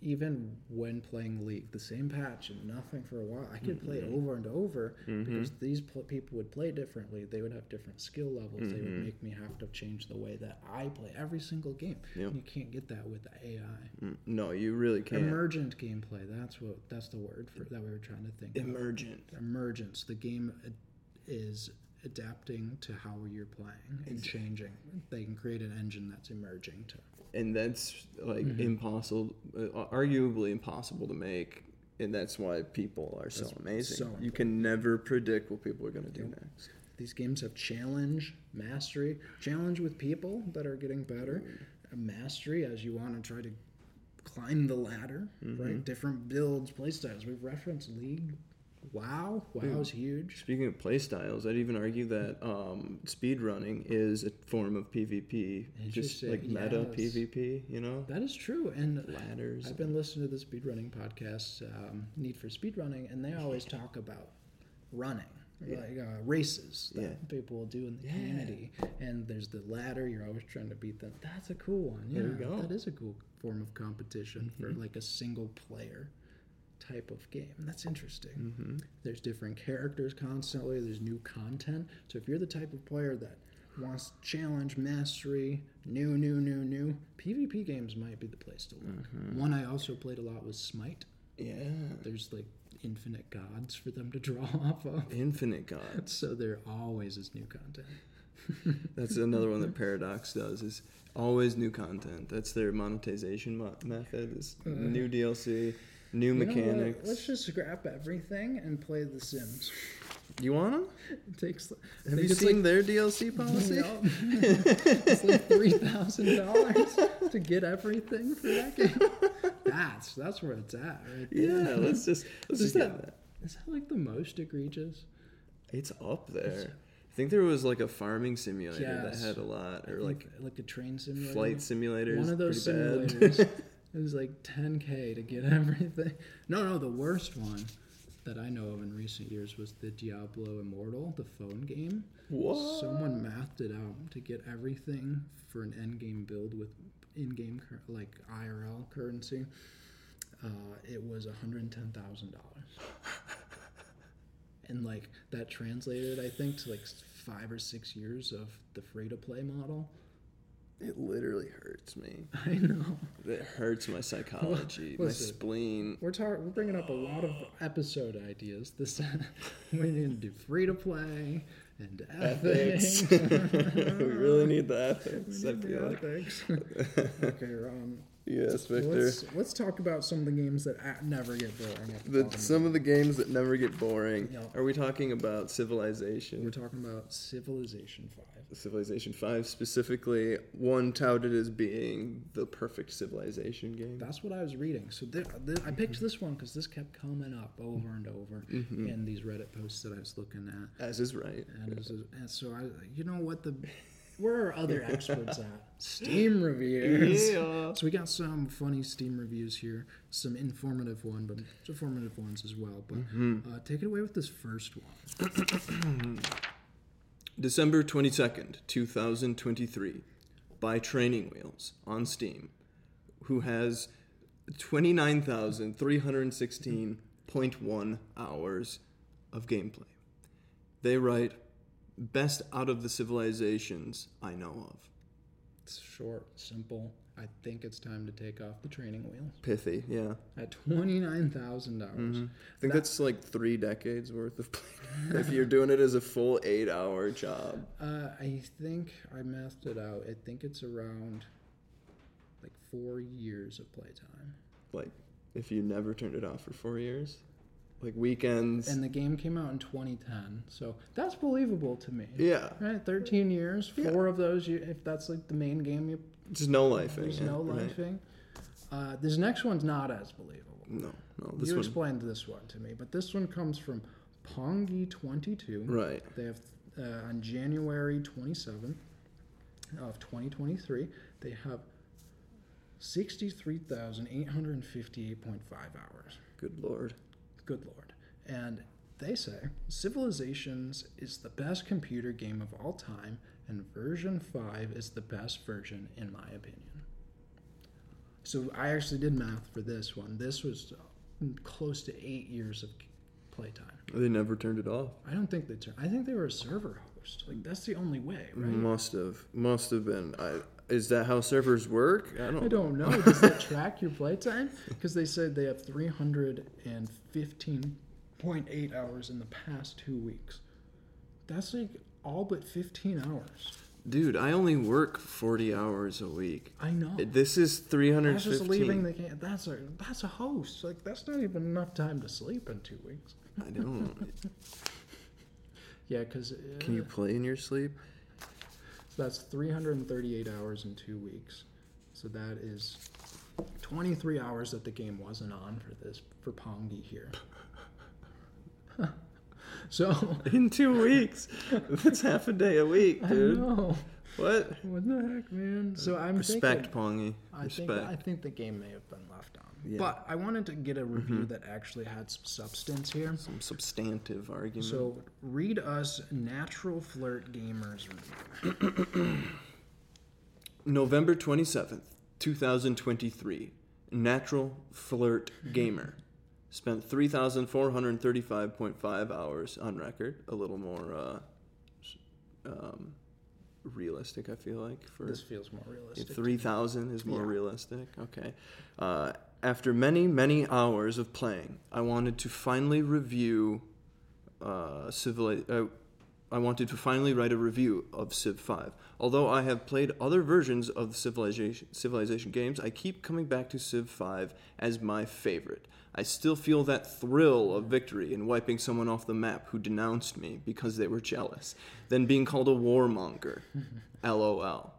even when playing League, the same patch and nothing for a while, I could play it Mhm. over and over Mhm. because these pl- people would play differently. They would have different skill levels. They would Mhm. make me have to change the way that I play every single game. Yep. You can't get that with the AI. Mm, No, you really can't. Emergent gameplay. That's what. That's the word for that we were trying to think. of. Emergent. emergence. The game is adapting to how you're playing and changing. They can create an engine that's emerging to. And that's like Mm-hmm. impossible, uh, arguably impossible to make, and that's why people are so That's amazing. so you can never predict what people are going to do next. These games have challenge, mastery, challenge with people that are getting better, a mastery as you want to try to climb the ladder, right? Different builds, play styles. We've referenced League. Wow, WoW's huge. Speaking of playstyles, I'd even argue that um, speed running is a form of PvP, just like meta yes. PvP. You know, That is true, and ladders. I've been listening to the speedrunning podcast, um, Need for Speedrunning, and they always *laughs* talk about running, like uh, races that Yeah. people will do in the Yeah. community. And there's the ladder, you're always trying to beat them. That's a cool one. Yeah, There you go. Mm-hmm. that is a cool form of competition for like a single player type of game. That's interesting. Mm-hmm. There's different characters constantly, there's new content. So if you're the type of player that wants challenge, mastery, new, new, new, new, PvP games might be the place to look. Mm-hmm. One I also played a lot was Smite. yeah, There's like infinite gods for them to *laughs* draw off of. infinite gods. So there always is new content. *laughs* That's another one that Paradox does. Is always new content. That's their monetization mo- method. Is new DLC, new. You mechanics. Let's just scrap everything and play The Sims. you want them? It takes. Have you it's seen their DLC policy? *laughs* No. it's like three thousand dollars *laughs* to get everything for that game. That's that's where it's at, right there. Yeah, let's just let's just get that, is that like the most egregious? It's up there. I think there was like a farming simulator Yes. that had a lot, or like like a train simulator. flight simulators. One of those simulators. *laughs* it was like 10k to get *laughs* everything. No, no, the worst one that I know of in recent years was the Diablo Immortal, the phone game. what? Someone mathed it out to get everything for an end game build with in-game cur- like IRL currency. Uh, it was $110,000. and like that translated, I think, to like five or six years of the free-to-play model. It literally hurts me. *laughs* I know. It hurts my psychology, my Listen. spleen. We're tar- we're bringing up a lot of episode ideas. This *laughs* we need to do free to play and ethics. Ethics. *laughs* we really need the ethics. We need feel the like. ethics. okay, Ron. Yes, Victor. Let's let's talk about some of the games that a- never get boring. at the bottom. some of the games that never get boring. Yeah. Are we talking about Civilization? We're talking about Civilization Five. Civilization 5 specifically, one touted as being the perfect Civilization game. That's what I was reading. So th- th- I picked this one because this kept coming up over and over Mm-hmm. in these Reddit posts that I was looking at. As is right. And, it was, and so I, you know what the, where are other *laughs* experts at? Steam reviews. Yeah. So we got some funny Steam reviews here, some informative one, but informative ones as well. But uh, take it away with this first one. *clears throat* December 22nd, 2023, by Training Wheels on Steam, who has 29,316.1 hours of gameplay. They write, best out of the civilizations I know of. It's short, simple. I think it's time to take off the training wheels Pithy, yeah. at twenty nine thousand dollars. I think that's like three decades worth of play. if you're *laughs* doing it as a full eight hour job. Uh, I think I mathed it out. I think it's around like four years of playtime. Like, if you never turned it off for four years, like weekends. And the game came out in 2010, so that's believable to me. yeah, Right, 13 years. Yeah. Four of those, you, if that's like the main game, you just no lifing. there's yeah, no right. lifing. Uh, this next one's not as believable. No, no. This you one, explained this one to me, but this one comes from Pongy22. right? They have uh, on January 27th of 2023, they have 63,858.5 hours. Good lord. Good lord. And they say Civilizations is the best computer game of all time, and version 5 is the best version, in my opinion. So I actually did math for this one. This was uh, close to eight years of playtime. They never turned it off. I don't think they turned. I think they were a server host. Like that's the only way, right? Must have. Must have been. I, is that how servers work? I don't. I don't know. *laughs* Does that track your playtime? Because they said they have 315.8 hours in the past two weeks. That's like all but 15 hours. Dude, I only work 40 hours a week. I know. This is 315. That's just leaving the game. That's a that's a host. Like that's not even enough time to sleep in two weeks. I don't. *laughs* Yeah, because Can you uh, play in your sleep? That's 338 hours in two weeks. So that is 23 hours that the game wasn't on for this for Pongi here. *laughs* so In two weeks. That's half a day a week, *laughs* I dude. What? What the heck, man? So I'm Respect, thinking, Pongy. I Respect. think I think the game may have been left on. Yeah. Mm-hmm. But I wanted to get a review that actually had some substance here. Some substantive argument. So read us Natural Flirt Gamers review. *clears throat* November 27th, 2023. Natural Flirt Gamer. Spent 3,435.5 hours on record. A little more uh, um, realistic, I feel like. For This feels more realistic. 3,000 is more Yeah. realistic. Okay. Uh, after many, many hours of playing, I wanted to finally review uh, Civili- uh, I wanted to finally write a review of Civ 5. Although I have played other versions of the Civilization, Civilization games, I keep coming back to Civ 5 as my favorite. I still feel that thrill of victory in wiping someone off the map who denounced me because they were jealous, then being called a warmonger. *laughs* LOL.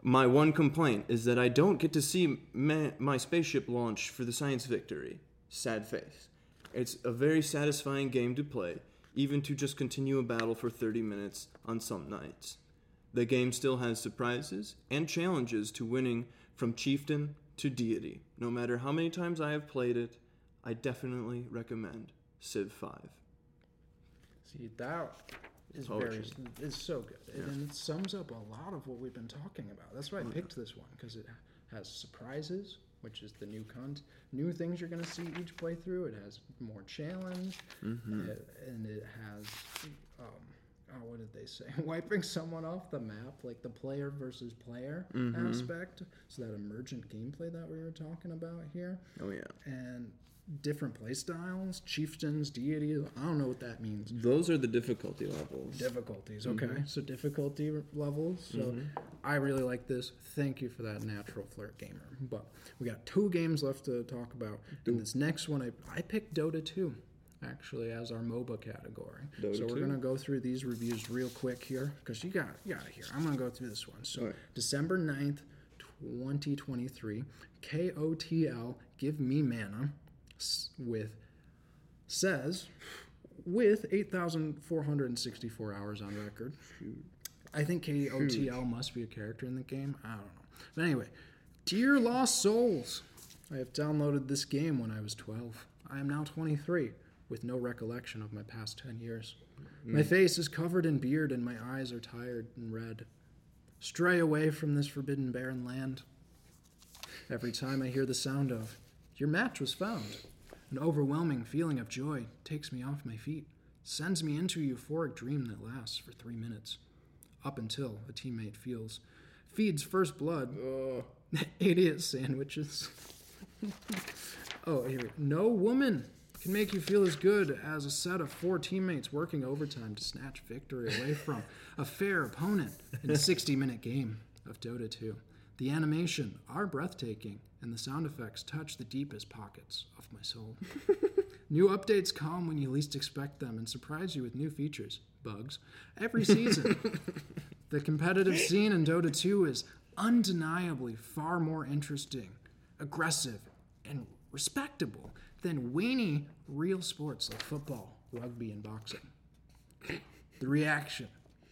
My one complaint is that I don't get to see ma- my spaceship launch for the science victory. Sad face. It's a very satisfying game to play, even to just continue a battle for 30 minutes on some nights. The game still has surprises and challenges to winning from chieftain to deity. No matter how many times I have played it, I definitely recommend Civ 5. See, that is Poetry. very is so good, and it sums up a lot of what we've been talking about. That's why I mm-hmm. picked this one because it has surprises, which is the new con, new things you're going to see each playthrough. It has more challenge, it- and it has, um, oh, what did they say? *laughs* Wiping someone off the map, like the player versus player mm-hmm. aspect. So that emergent gameplay that we were talking about here Oh, yeah. and different play styles, chieftains, deities. I don't know what that means. Those are the difficulty levels. Difficulties, okay. Mm-hmm. So difficulty levels. So mm-hmm. I really like this. Thank you for that natural flirt gamer. But we got two games left to talk about. And this next one, I, I picked Dota 2 actually as our MOBA category. Dota so we're gonna go through these reviews real quick here because you got you got to hear. I'm gonna go through this one. So Alright. December 9th, 2023, KOTL Give Me Mana with says with 8,464 hours on record. I think KOTL must be a character in the game. I don't know. But anyway, Dear Lost Souls. I have downloaded this game when I was 12. I am now 23 with no recollection of my past 10 years. Hmm. My face is covered in beard and my eyes are tired and red. Stray away from this forbidden barren land. Every time I hear the sound of, Your match was found, an overwhelming feeling of joy takes me off my feet, sends me into a euphoric dream that lasts for three minutes, up until a teammate feels, feeds first blood, *laughs* idiot sandwiches. *laughs* oh, here. No woman can make you feel as good as a set of four teammates working overtime to snatch victory away from a fair opponent in a 60 minute game of Dota 2. The animation are breathtaking, and the sound effects touch the deepest pockets of my soul. *laughs* New updates come when you least expect them and surprise you with new features, bugs, every season. *laughs* the competitive scene in Dota 2 is undeniably far more interesting, aggressive, and respectable than weenie real sports like football, rugby, and boxing. The reaction,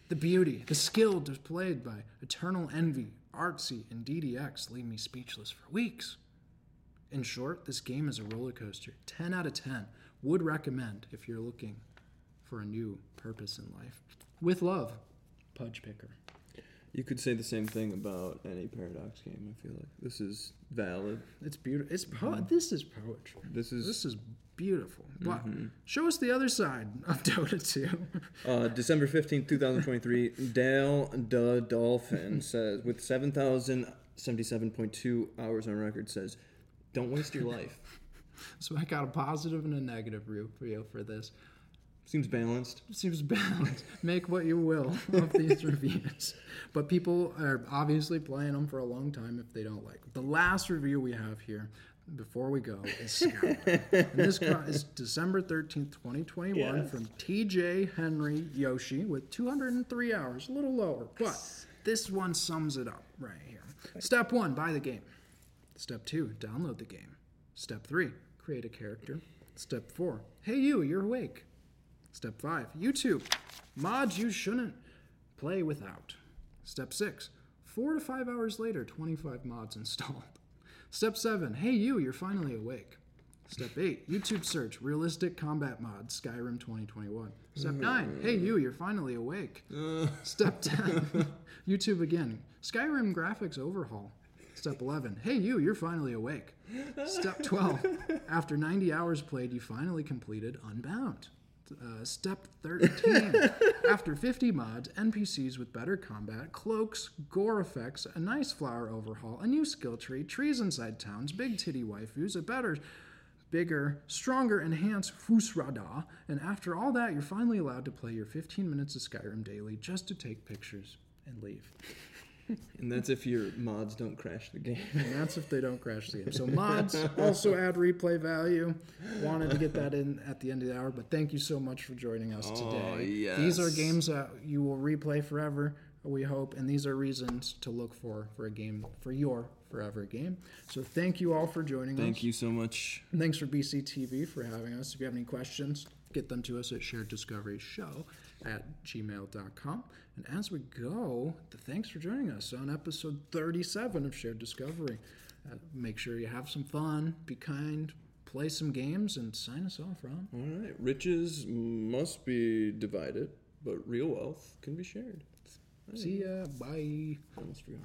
the beauty, the skill displayed by Eternal Envy, Arteezy, and DDX leave me speechless for weeks. In short, this game is a roller coaster. 10 out of 10. Would recommend if you're looking for a new purpose in life. With love, Pudge Picker. You could say the same thing about any Paradox game. I feel like this is valid. It's beautiful. It's po- mm-hmm. this is poetry. This is This is beautiful. But show us the other side of *laughs* Dota 2. uh, December fifteenth, two thousand twenty-three. Dale the Dolphin *laughs* says with seven thousand seventy-seven point two hours on record says, "Don't waste your life." *laughs* so I got a positive and a negative review for this. Seems balanced. seems balanced. Make what you will of these reviews. But people are obviously playing them for a long time if they don't like. The last review we have here before we go is *laughs* and this is December 13th, 2021 Yes. from TJ Henry Yoshi with 203 hours, a little lower. But this one sums it up right here. Step one, buy the game. Step two, download the game. Step three, create a character. Step four, hey you, you're awake. Step five, YouTube. Mods you shouldn't play without. Step six, four to five hours later, 25 mods installed. Step seven, hey you, you're finally awake. Step eight, YouTube search, realistic combat mod, Skyrim 2021. Step nine, hey you, you're finally awake. *laughs* Step 10, YouTube again, Skyrim graphics overhaul. Step 11, hey you, you're finally awake. Step 12, after 90 hours played, you finally completed Unbound. Uh, step 13, *laughs* after 50 mods, NPCs with better combat, cloaks, gore effects, a nice flower overhaul, a new skill tree, trees inside towns, big titty waifus, a better, bigger, stronger, enhanced Fus Ro Dah, and after all that, you're finally allowed to play your 15 minutes of Skyrim daily just to take pictures and leave. And that's if your mods don't crash the game. And that's if they don't crash the game. So mods also add replay value. Wanted to get that in at the end of the hour, but thank you so much for joining us Oh, today. These are games that you will replay forever, we hope, and these are reasons to look for for a game for your forever game. So thank you all for joining us. Thank you so much. And thanks for BCTV for having us. If you have any questions, get them to us at Shared Discovery Show at gmail.com. And as we go, thanks for joining us on episode 37 of Shared Discovery. Uh, make sure you have some fun, be kind, play some games, and sign us off, Ron. All right. Riches must be divided, but real wealth can be shared. See ya. Bye. Almost forgot.